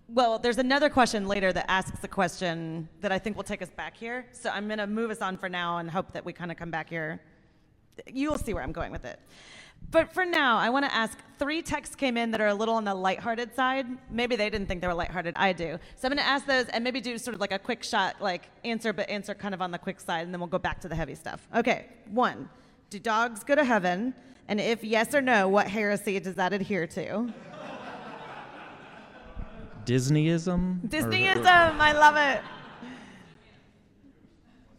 Well, there's another question later that asks a question that I think will take us back here. So I'm going to move us on for now and hope that we kind of come back here You'll see where I'm going with it. But for now, I want to ask three texts came in that are a little on the lighthearted side. Maybe they didn't think they were lighthearted. I do. So I'm going to ask those and maybe do sort of like a quick shot, like answer, but answer kind of on the quick side, and then we'll go back to the heavy stuff. Okay. One, do dogs go to heaven? And if yes or no, what heresy does that adhere to? Disneyism? Or- Disneyism. I love it.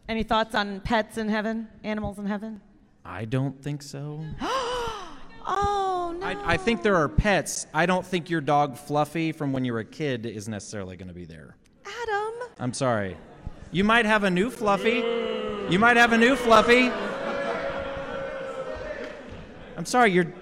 Any thoughts on pets in heaven? Animals in heaven? I don't think so. Oh, no. I, I think there are pets. I don't think your dog Fluffy from when you were a kid is necessarily going to be there. Adam. I'm sorry. You might have a new Fluffy. You might have a new Fluffy. I'm sorry, you're.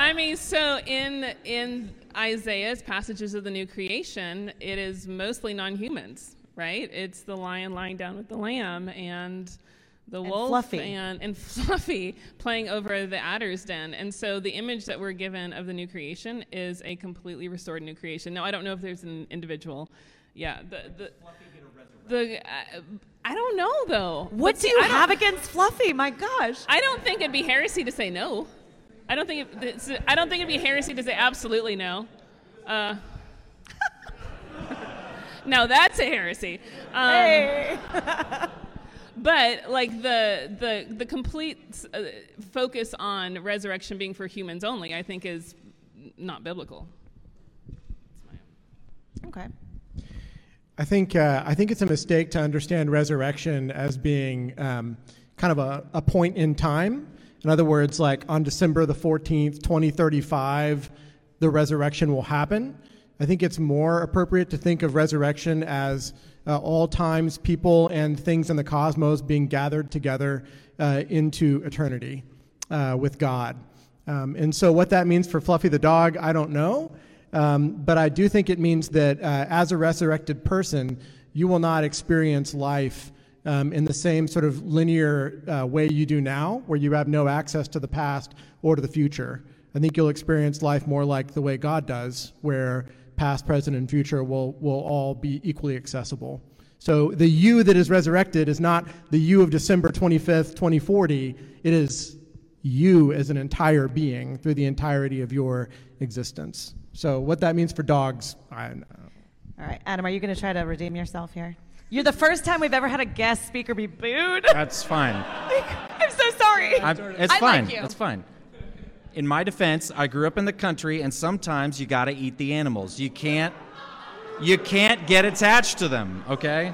I mean, so in in Isaiah's passages of the new creation, it is mostly non-humans, right? It's the lion lying down with the lamb and the wolf Fluffy. and and Fluffy playing over the adder's den. And so the image that we're given of the new creation is a completely restored new creation. Now, I don't know if there's an individual. Yeah, the the the uh, I don't know though. What do you have against Fluffy? My gosh. I don't think it'd be heresy to say no. I don't think it, it's, I don't think it'd be heresy to say absolutely no. Uh, now that's a heresy. Um, Hey. But like the the the complete uh, focus on resurrection being for humans only, I think is not biblical. Okay. I think uh, I think it's a mistake to understand resurrection as being um, kind of a, a point in time. In other words, like on December the 14th, 2035, the resurrection will happen. I think it's more appropriate to think of resurrection as uh, all times, people and things in the cosmos being gathered together uh, into eternity uh, with God. Um, and so, what that means for Fluffy the dog, I don't know. Um, but I do think it means that uh, as a resurrected person, you will not experience life um, in the same sort of linear uh, way you do now, where you have no access to the past or to the future. I think you'll experience life more like the way God does, where past, present, and future will, will all be equally accessible. So the you that is resurrected is not the you of December 25th, 2040. It is you as an entire being through the entirety of your existence. So what that means for dogs, I don't know. All right, Adam, are you going to try to redeem yourself here? You're the first time we've ever had a guest speaker be booed. That's fine. I'm so sorry. I'm, it's I fine. like you. It's fine. In my defense, I grew up in the country, and sometimes you got to eat the animals. You can't, you can't get attached to them. Okay.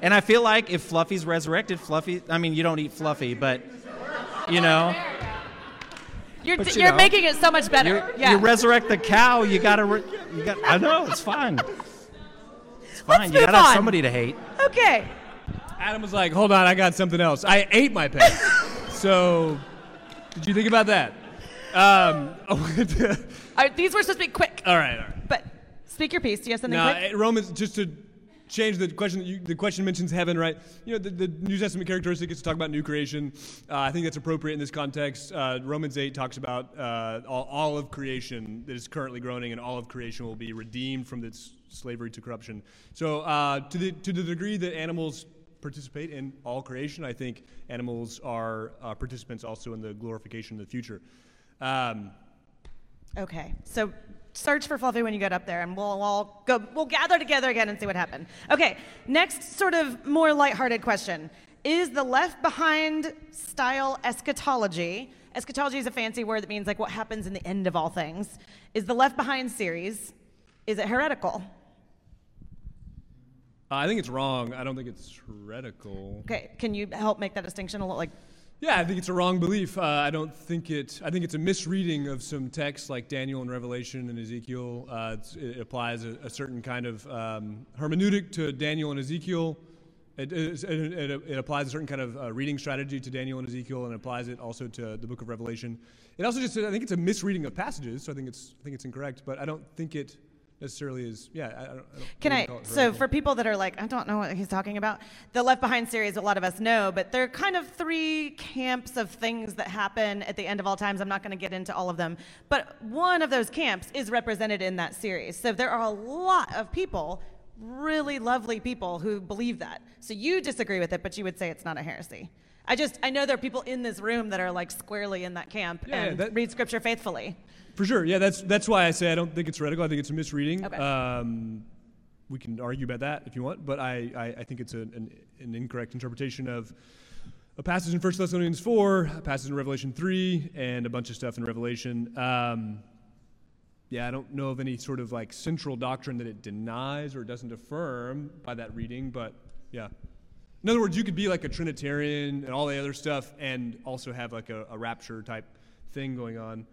And I feel like if Fluffy's resurrected, Fluffy. I mean, you don't eat Fluffy, but you know, You're, But you you're know, making it so much better. you yeah. you resurrect the cow. You gotta. Re- you got. I know it's fine. It's fine. Let's you move gotta have on. somebody to hate. okay. Adam was like, "Hold on, I got something else. I ate my pet." so, did you think about that? Um, All right, these were supposed to be quick, all right, all right. but speak your piece. Do you have something Now, quick? Romans, just to change the question, the question mentions heaven, right? You know, the, the New Testament characteristic is to talk about new creation. Uh, I think that's appropriate in this context. Uh, Romans 8 talks about uh, all, all of creation that is currently groaning, and all of creation will be redeemed from its slavery to corruption. So, uh, to, the, to the degree that animals participate in all creation, I think animals are uh, participants also in the glorification of the future. Um, Okay, so search for Fluffy when you get up there, and we'll all go. We'll gather together again and see what happened. Okay, next sort of more lighthearted question: Is the Left Behind style eschatology? Eschatology is a fancy word that means like what happens in the end of all things. Is the Left Behind series? Is it heretical? I think it's wrong. I don't think it's heretical. Okay, can you help make that distinction a little like? Yeah, I think it's a wrong belief. Uh, I don't think it. I think it's a misreading of some texts like Daniel and Revelation and Ezekiel. Uh, it applies a, a certain kind of um, hermeneutic to Daniel and Ezekiel. It, it, it, it applies a certain kind of uh, reading strategy to Daniel and Ezekiel, and applies it also to the Book of Revelation. It also just, I think it's a misreading of passages, so I think it's, I think it's incorrect. But I don't think it necessarily is. Yeah, I, I don't. Can I? So for people that are like, I don't know what he's talking about, the Left Behind series, a lot of us know, but there are kind of three camps of things that happen at the end of all times. I'm not going to get into all of them, but one of those camps is represented in that series. So there are a lot of people really lovely people who believe that. So you disagree with it, but you would say it's not a heresy. I just I know there are people in this room that are like squarely in that camp Yeah, and that- read scripture faithfully. For sure, yeah. That's that's why I say I don't think it's heretical. I think it's a misreading. Okay. Um, we can argue about that if you want, but I, I, I think it's a, an, an incorrect interpretation of a passage in 1 Thessalonians 4, a passage in Revelation 3, and a bunch of stuff in Revelation. Um, yeah, I don't know of any sort of like central doctrine that it denies or doesn't affirm by that reading, but yeah. In other words, you could be like a Trinitarian and all the other stuff and also have like a, a rapture type thing going on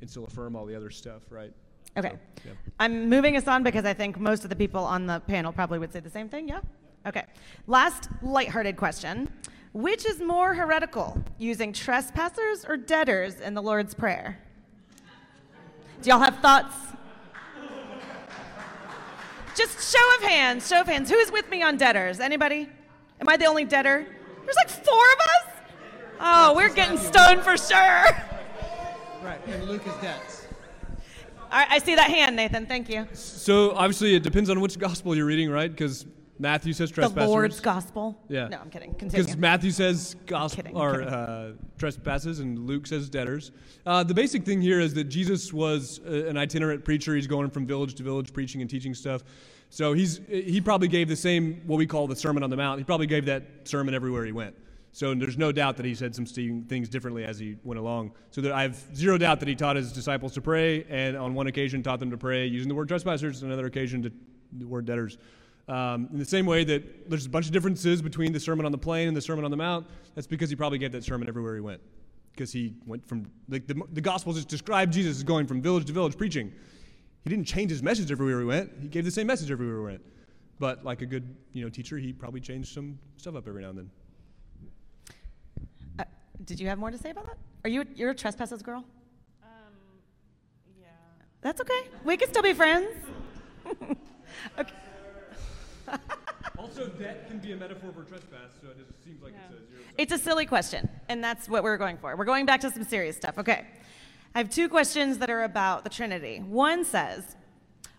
and still affirm all the other stuff, right? Okay. So, yeah. I'm moving us on because I think most of the people on the panel probably would say the same thing. Yeah? Okay. Last lighthearted question. Which is more heretical, using trespassers or debtors in the Lord's Prayer? Do y'all have thoughts? Just show of hands, show of hands. Who's with me on debtors? Anybody? Am I the only debtor? There's like four of us? Oh, we're getting stoned for sure. Right, and Luke is debts. All right, I see that hand, Nathan. Thank you. So obviously it depends on which gospel you're reading, right? Because Matthew says The trespassers. Lord's gospel. Yeah. No, I'm kidding. Continue. Because Matthew says kidding, gospel I'm or kidding. uh, trespasses, and Luke says debtors. Uh, the basic thing here is that Jesus was uh, an itinerant preacher. He's going from village to village, preaching and teaching stuff. So he's he probably gave the same what we call the Sermon on the Mount. He probably gave that sermon everywhere he went. So there's no doubt that he said some things differently as he went along. So I have zero doubt that he taught his disciples to pray, and on one occasion taught them to pray using the word trespassers, another occasion to the word debtors. Um, in the same way that there's a bunch of differences between the Sermon on the Plain and the Sermon on the Mount, that's because he probably gave that sermon everywhere he went. Because he went from, like, the, the Gospels just describe Jesus as going from village to village preaching. He didn't change his message everywhere he went, he gave the same message everywhere he went. But like a good you know, teacher, he probably changed some stuff up every now and then. Uh, did you have more to say about that? Are you you're a trespassers girl? Um, yeah. That's okay. We can still be friends. okay. Also, debt can be a metaphor for trespass, so it just seems like Yeah. it's a zero It's a silly question, and that's what we're going for. We're going back to some serious stuff. Okay. I have two questions that are about the Trinity. One says,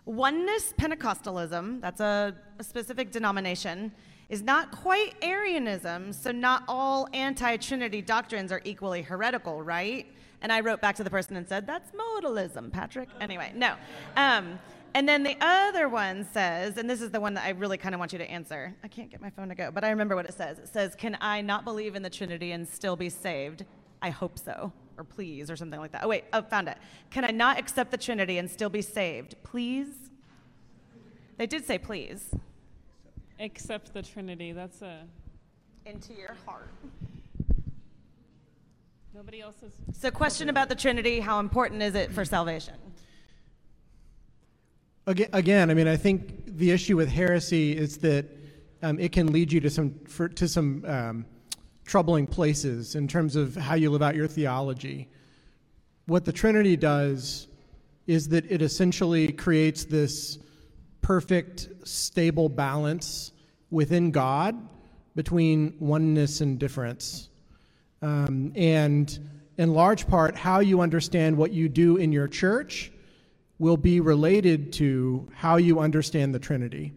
Oneness Pentecostalism, that's a, a specific denomination, is not quite Arianism, so not all anti Trinity doctrines are equally heretical, right? And I wrote back to the person and said, That's modalism, Patrick. Anyway, no. Um, and then the other one says, and this is the one that I really kind of want you to answer. I can't get my phone to go, but I remember what it says. It says, Can I not believe in the Trinity and still be saved? I hope so. Or please, or something like that. Oh, wait, oh, found it. Can I not accept the Trinity and still be saved? Please? They did say please. Accept the Trinity. That's a. Into your heart. Nobody else is. So, question about the Trinity how important is it for salvation? Again, again, I mean, I think the issue with heresy is that um, it can lead you to some for, to some um, troubling places in terms of how you live out your theology. What the Trinity does is that it essentially creates this perfect, stable balance within God between oneness and difference. Um, and in large part, how you understand what you do in your church will be related to how you understand the Trinity.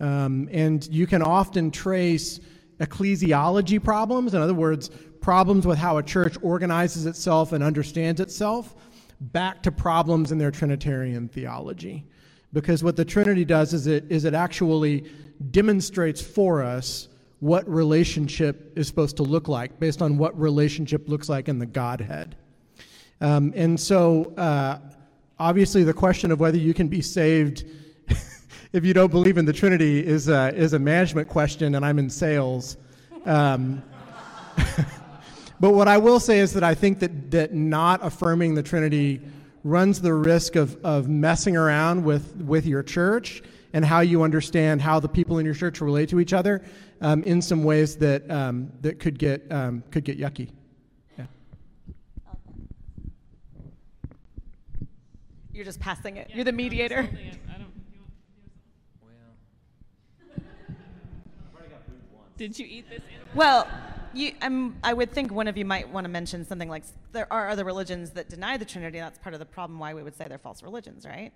Um, and you can often trace ecclesiology problems, in other words, problems with how a church organizes itself and understands itself, back to problems in their Trinitarian theology. Because what the Trinity does is it, is it actually demonstrates for us what relationship is supposed to look like based on what relationship looks like in the Godhead. Um, and so, uh, obviously, the question of whether you can be saved if you don't believe in the Trinity is a, is a management question, and I'm in sales. Um, but what I will say is that I think that, that not affirming the Trinity runs the risk of, of messing around with, with your church and how you understand how the people in your church relate to each other um, in some ways that, um, that could, get, um, could get yucky. Yeah. You're just passing it. Yeah, You're the no, I'm just mediator. holding it. I don't. you want- Did you eat this? animal? Well, you, um, I would think one of you might want to mention something like there are other religions that deny the Trinity. and That's part of the problem why we would say they're false religions, right?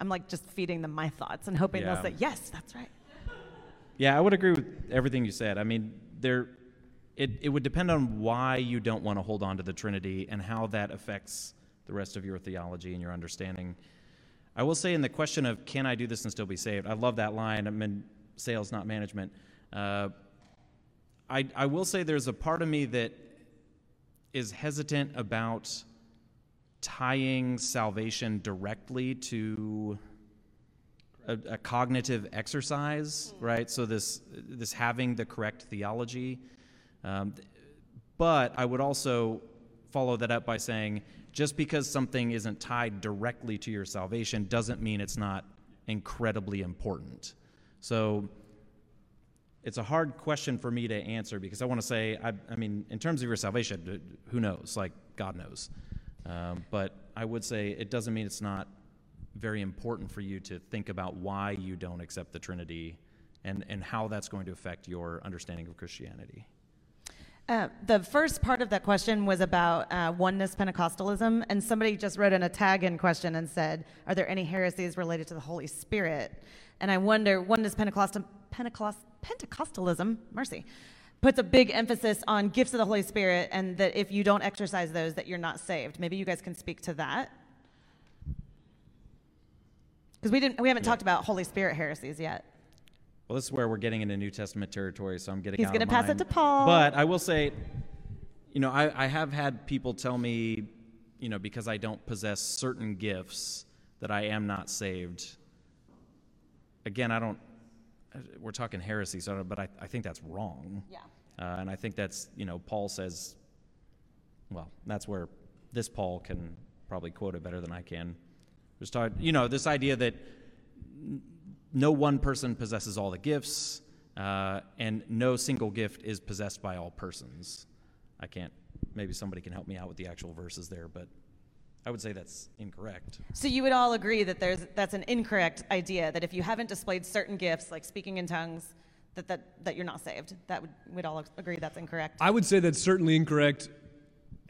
I'm like just feeding them my thoughts and hoping Yeah. they'll say, yes, that's right. Yeah, I would agree with everything you said. I mean, there, it, it would depend on why you don't want to hold on to the Trinity and how that affects the rest of your theology and your understanding. I will say, in the question of can I do this and still be saved, I love that line. I'm in sales, not management. Uh, I, I will say there's a part of me that is hesitant about tying salvation directly to a, a cognitive exercise, right? So this this having the correct theology. Um, but I would also follow that up by saying just because something isn't tied directly to your salvation doesn't mean it's not incredibly important. So it's a hard question for me to answer because I want to say, I, I mean, in terms of your salvation, who knows? Like, God knows. Um, but I would say it doesn't mean it's not very important for you to think about why you don't accept the Trinity and, and how that's going to affect your understanding of Christianity. Uh, the first part of that question was about uh, oneness Pentecostalism, and somebody just wrote in a tag in question and said, Are there any heresies related to the Holy Spirit? And I wonder, oneness Pentecostal, Pentecost, Pentecostalism, mercy, puts a big emphasis on gifts of the Holy Spirit, and that if you don't exercise those, that you're not saved. Maybe you guys can speak to that. Because we didn't, we haven't talked about Holy Spirit heresies yet. Well, this is where we're getting into New Testament territory, so I'm getting He's gonna of pass it to Paul. But I will say, you know, I, I have had people tell me, you know, because I don't possess certain gifts, that I am not saved. Again, I don't. We're talking heresy, so but I, I think that's wrong. Yeah. Uh, and I think that's, you know, Paul says, well, that's where this Paul can probably quote it better than I can. Just talk, you know, this idea that n- no one person possesses all the gifts, uh, and no single gift is possessed by all persons. I can't, maybe somebody can help me out with the actual verses there, but I would say that's incorrect. So you would all agree that there's that's an incorrect idea that if you haven't displayed certain gifts like speaking in tongues, that that, that you're not saved. That would we'd all agree that's incorrect. I would say that's certainly incorrect,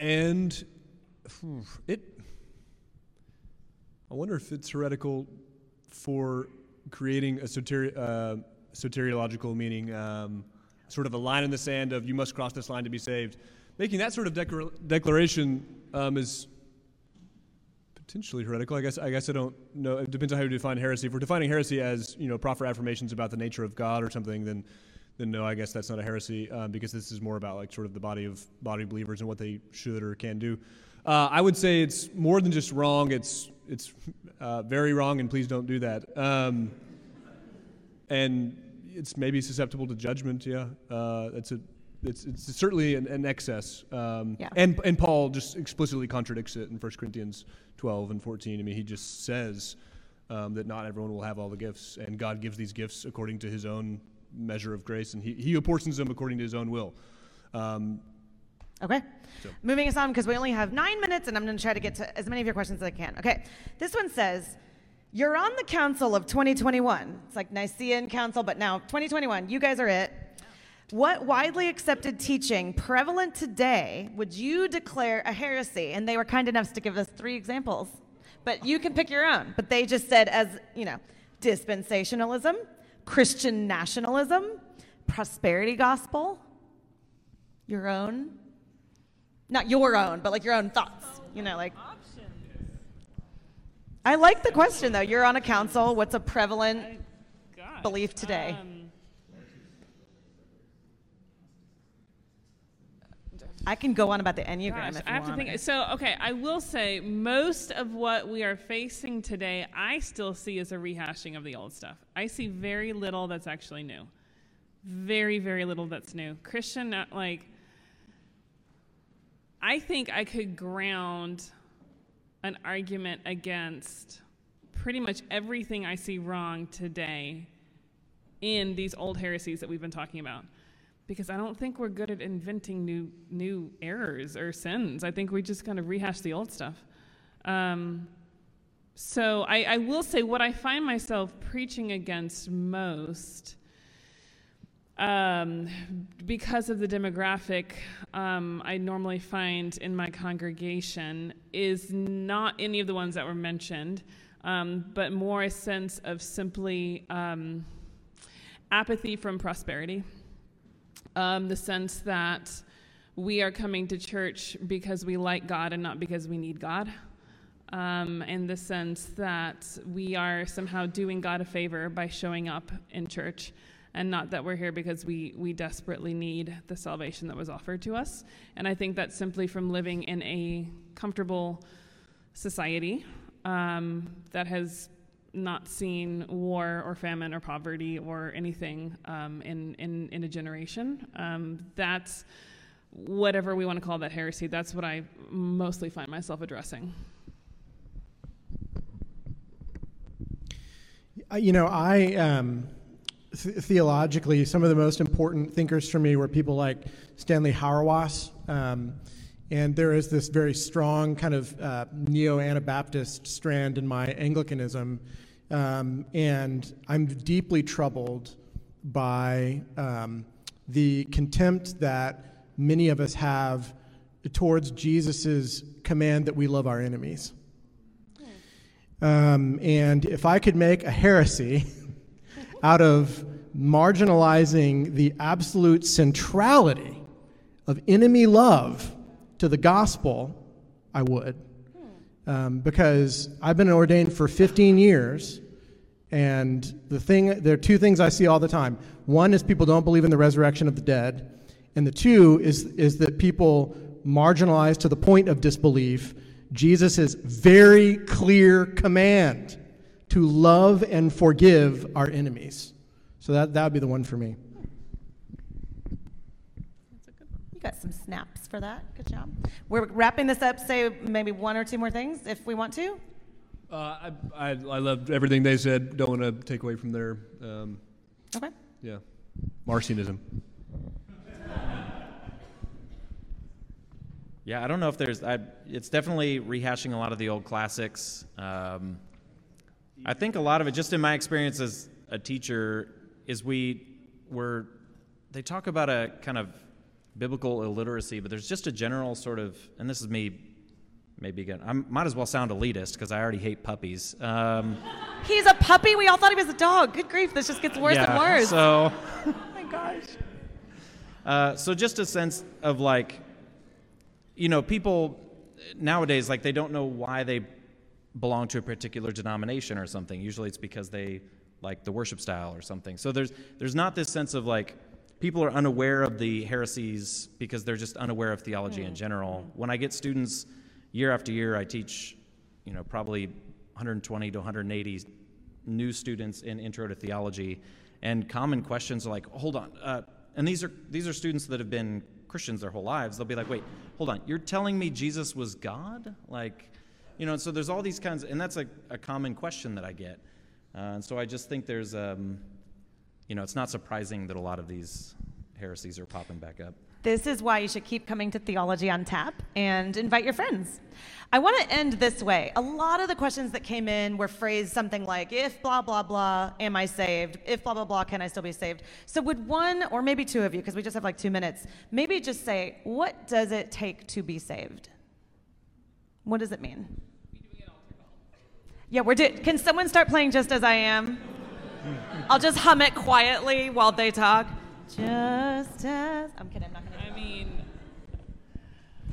and it. I wonder if it's heretical for creating a soteri- uh, soteriological meaning, um, sort of a line in the sand of you must cross this line to be saved. Making that sort of declar- declaration um, is potentially heretical. I guess I guess I don't know. It depends on how you define heresy. If we're defining heresy as you know proper affirmations about the nature of God or something, then then no, I guess that's not a heresy um, because this is more about like sort of the body of body believers and what they should or can do. Uh, I would say it's more than just wrong. It's it's uh, very wrong, and please don't do that. Um, and it's maybe susceptible to judgment. Yeah, uh, it's a it's, it's certainly an, an excess. Um, Yeah. And and Paul just explicitly contradicts it in 1 Corinthians 12 and 14. I mean, he just says um, that not everyone will have all the gifts, and God gives these gifts according to His own measure of grace, and He He apportions them according to His own will. Um, Okay. So- Moving us on because we only have nine minutes and I'm going to try to get to as many of your questions as I can. Okay. This one says, You're on the council of 2021. It's like Nicene Council, but now 2021. You guys are it. What widely accepted teaching prevalent today would you declare a heresy? And they were kind enough to give us three examples. But you can pick your own. But they just said, as, you know, dispensationalism, Christian nationalism, prosperity gospel, your own not your own, but like your own thoughts. You know, like. I like the question though. You're on a council. What's a prevalent belief today? um, I can go on about the enneagram Gosh, if I have to want. think. So, okay, I will say most of what we are facing today, I still see as a rehashing of the old stuff. I see very little that's actually new. Very, very little that's new. Christian, not like, I think I could ground an argument against pretty much everything I see wrong today in these old heresies that we've been talking about because I don't think we're good at inventing new new errors or sins. I think we just kind of rehash the old stuff. Um, so I, I will say what I find myself preaching against most, um, because of the demographic um, I normally find in my congregation, is not any of the ones that were mentioned. um, but more a sense of simply um, apathy from prosperity. Um, the sense that we are coming to church because we like God and not because we need God. Um, in the sense that we are somehow doing God a favor by showing up in church and not that we're here because we, we desperately need the salvation that was offered to us. And I think that's simply from living in a comfortable society um, that has not seen war or famine or poverty or anything um, in, in, in a generation. Um, that's whatever we want to call that heresy, that's what I mostly find myself addressing. You know, I um, th- theologically, some of the most important thinkers for me were people like Stanley Hauerwas. And there is this very strong kind of uh, neo Anabaptist strand in my Anglicanism. Um, and I'm deeply troubled by um, the contempt that many of us have towards Jesus' command that we love our enemies. Um, and if I could make a heresy out of marginalizing the absolute centrality of enemy love to the gospel, I would. Um, because I've been ordained for 15 years, and the thing, there are two things I see all the time. One is people don't believe in the resurrection of the dead, and the two is, is that people marginalize to the point of disbelief Jesus' very clear command to love and forgive our enemies. So that, that would be the one for me. You got some snaps for that. Good job. We're wrapping this up. Say maybe one or two more things if we want to. Uh, I, I, I loved everything they said. Don't want to take away from their, um, Okay. yeah, Marcionism. Yeah, I don't know if there's. I, it's definitely rehashing a lot of the old classics. Um, I think a lot of it, just in my experience as a teacher, is we were. They talk about a kind of biblical illiteracy, but there's just a general sort of, and this is me, maybe again. I might as well sound elitist because I already hate puppies. Um, He's a puppy. We all thought he was a dog. Good grief. This just gets worse yeah, and worse. So. oh my gosh. Uh, so just a sense of like, you know, people nowadays like they don't know why they belong to a particular denomination or something. Usually it's because they like the worship style or something. So there's there's not this sense of like people are unaware of the heresies because they're just unaware of theology in general. When I get students year after year, I teach, you know, probably 120 to 180 new students in Intro to Theology, and common questions are like, hold on, uh, and these are these are students that have been Christians their whole lives. They'll be like, wait, hold on, you're telling me Jesus was God? Like, you know, so there's all these kinds, and that's a, a common question that I get. Uh, and so I just think there's, um, you know, it's not surprising that a lot of these heresies are popping back up. This is why you should keep coming to Theology on Tap and invite your friends. I want to end this way. A lot of the questions that came in were phrased something like, if blah, blah, blah, am I saved? If blah, blah, blah, can I still be saved? So, would one or maybe two of you, because we just have like two minutes, maybe just say, what does it take to be saved? What does it mean? Yeah, we're do- Can someone start playing Just As I Am? I'll just hum it quietly while they talk. Just as. I'm kidding, I'm not gonna. I mean,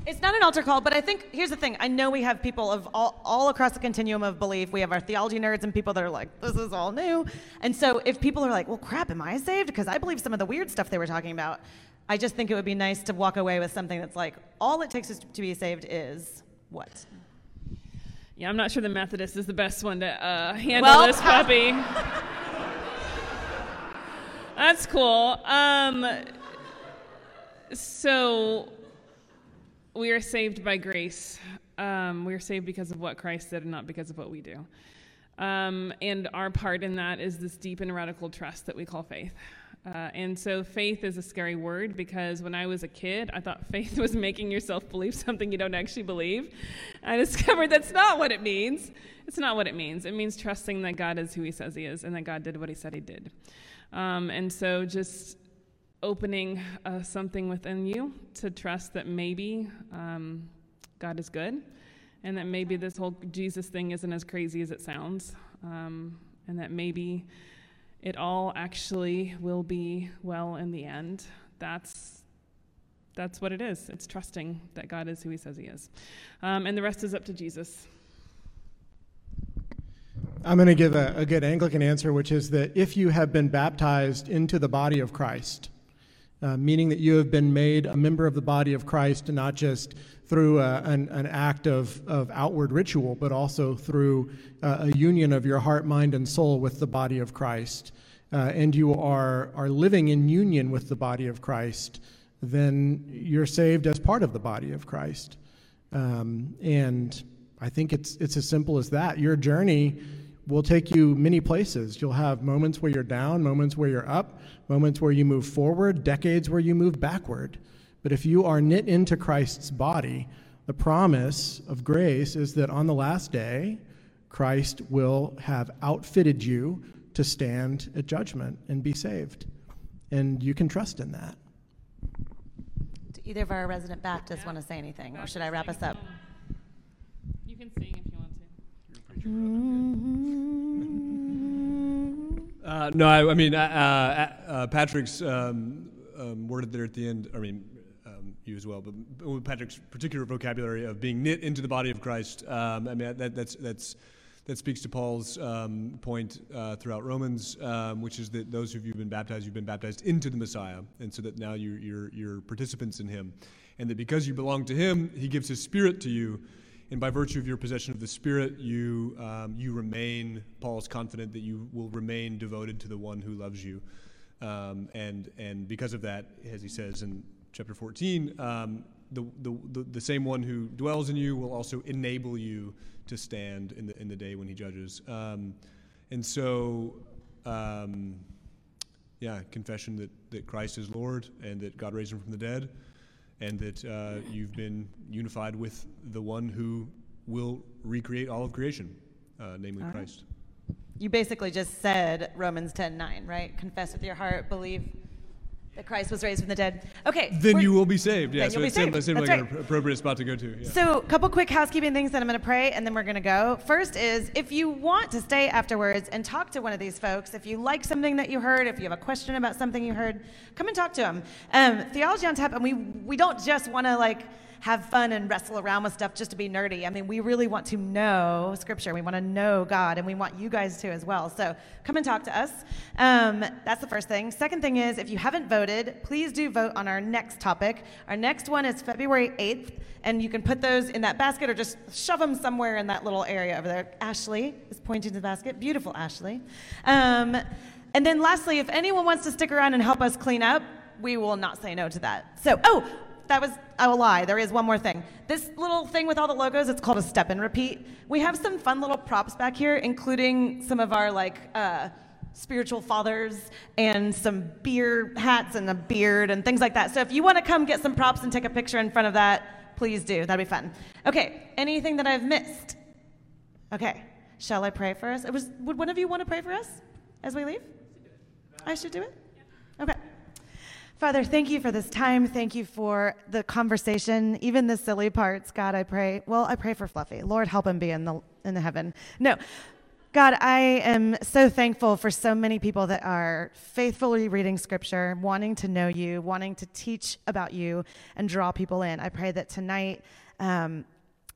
It's not an altar call, but I think here's the thing. I know we have people of all, all across the continuum of belief. We have our theology nerds and people that are like, this is all new. And so if people are like, well, crap, am I saved? Because I believe some of the weird stuff they were talking about. I just think it would be nice to walk away with something that's like, all it takes to be saved is what? yeah, I'm not sure the Methodist is the best one to uh, handle Well, this puppy. That's cool. Um, so we are saved by grace. Um, we are saved because of what Christ did and not because of what we do. Um, and our part in that is this deep and radical trust that we call faith. Uh, and so faith is a scary word because when I was a kid, I thought faith was making yourself believe something you don't actually believe. I discovered that's not what it means. It's not what it means. It means trusting that God is who he says he is and that God did what he said he did. Um, and so just opening uh, something within you to trust that maybe um, God is good and that maybe this whole Jesus thing isn't as crazy as it sounds, um, and that maybe it all actually will be well in the end. That's that's what it is. It's trusting that God is who He says He is, um, and the rest is up to Jesus. I'm going to give a, a, good Anglican answer, which is that if you have been baptized into the body of Christ, uh, meaning that you have been made a member of the body of Christ, not just through a, an, an, act of, of outward ritual, but also through uh, a union of your heart, mind, and soul with the body of Christ, uh, and you are, are living in union with the body of Christ, then you're saved as part of the body of Christ. Um, and I think it's, it's as simple as that. Your journey will take you many places. You'll have moments where you're down, moments where you're up, moments where you move forward, decades where you move backward. But if you are knit into Christ's body, the promise of grace is that on the last day, Christ will have outfitted you to stand at judgment and be saved. And you can trust in that. Do either of our resident Baptists yeah. want to say anything, or should I wrap us up? You can sing if you want. Uh, no, I, I mean, uh, uh, uh Patrick's um, um, worded there at the end, I mean, um, you as well, but Patrick's particular vocabulary of being knit into the body of Christ, um, I mean, that, that's, that's that speaks to Paul's um, point uh, throughout Romans, um, which is that those of you who've been baptized, you've been baptized into the Messiah, and so that now you're, you're, you're participants in Him. And that because you belong to Him, He gives His Spirit to you, and by virtue of your possession of the Spirit, you, um, you remain, Paul is confident that you will remain devoted to the one who loves you. Um, and, and because of that, as he says in chapter 14, um, the, the, the, the same one who dwells in you will also enable you to stand in the, in the day when he judges. Um, and so, um, yeah, confession that, that Christ is Lord and that God raised him from the dead and that uh, you've been unified with the one who will recreate all of creation, uh, namely Christ. You basically just said Romans 10 9, right? Confess with your heart, believe that Christ was raised from the dead. Okay. Then you will be saved. Yeah, so it seemed, seemed like right. an appropriate spot to go to. Yeah. So, a couple quick housekeeping things that I'm going to pray, and then we're going to go. First is if you want to stay afterwards and talk to one of these folks, if you like something that you heard, if you have a question about something you heard, come and talk to them. Um, Theology on Tap, and we we don't just want to like have fun and wrestle around with stuff just to be nerdy. I mean, we really want to know Scripture. We want to know God, and we want you guys to as well. So come and talk to us. Um, that's the first thing. Second thing is, if you haven't voted, please do vote on our next topic. Our next one is February 8th, and you can put those in that basket or just shove them somewhere in that little area over there. Ashley is pointing to the basket. Beautiful, Ashley. Um, and then lastly, if anyone wants to stick around and help us clean up, we will not say no to that. So, oh, that was a lie. There is one more thing. This little thing with all the logos, it's called a step and repeat. We have some fun little props back here, including some of our like uh, spiritual fathers and some beer hats and a beard and things like that. So if you want to come get some props and take a picture in front of that, please do. That'd be fun. Okay, anything that I've missed? Okay, shall I pray for us? It Was, would one of you want to pray for us as we leave? I should do it? Okay. Father, thank you for this time. Thank you for the conversation, even the silly parts. God, I pray. Well, I pray for Fluffy. Lord, help him be in the in the heaven. No. God, I am so thankful for so many people that are faithfully reading scripture, wanting to know you, wanting to teach about you, and draw people in. I pray that tonight um,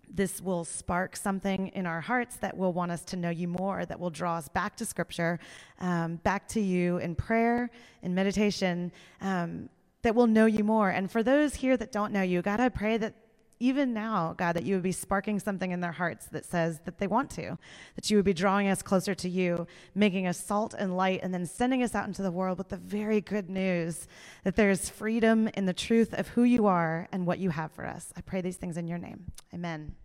this will spark something in our hearts that will want us to know you more, that will draw us back to Scripture, um, back to you in prayer, in meditation, um, that will know you more. And for those here that don't know you, God, I pray that even now, God, that you would be sparking something in their hearts that says that they want to, that you would be drawing us closer to you, making us salt and light, and then sending us out into the world with the very good news that there is freedom in the truth of who you are and what you have for us. I pray these things in your name. Amen.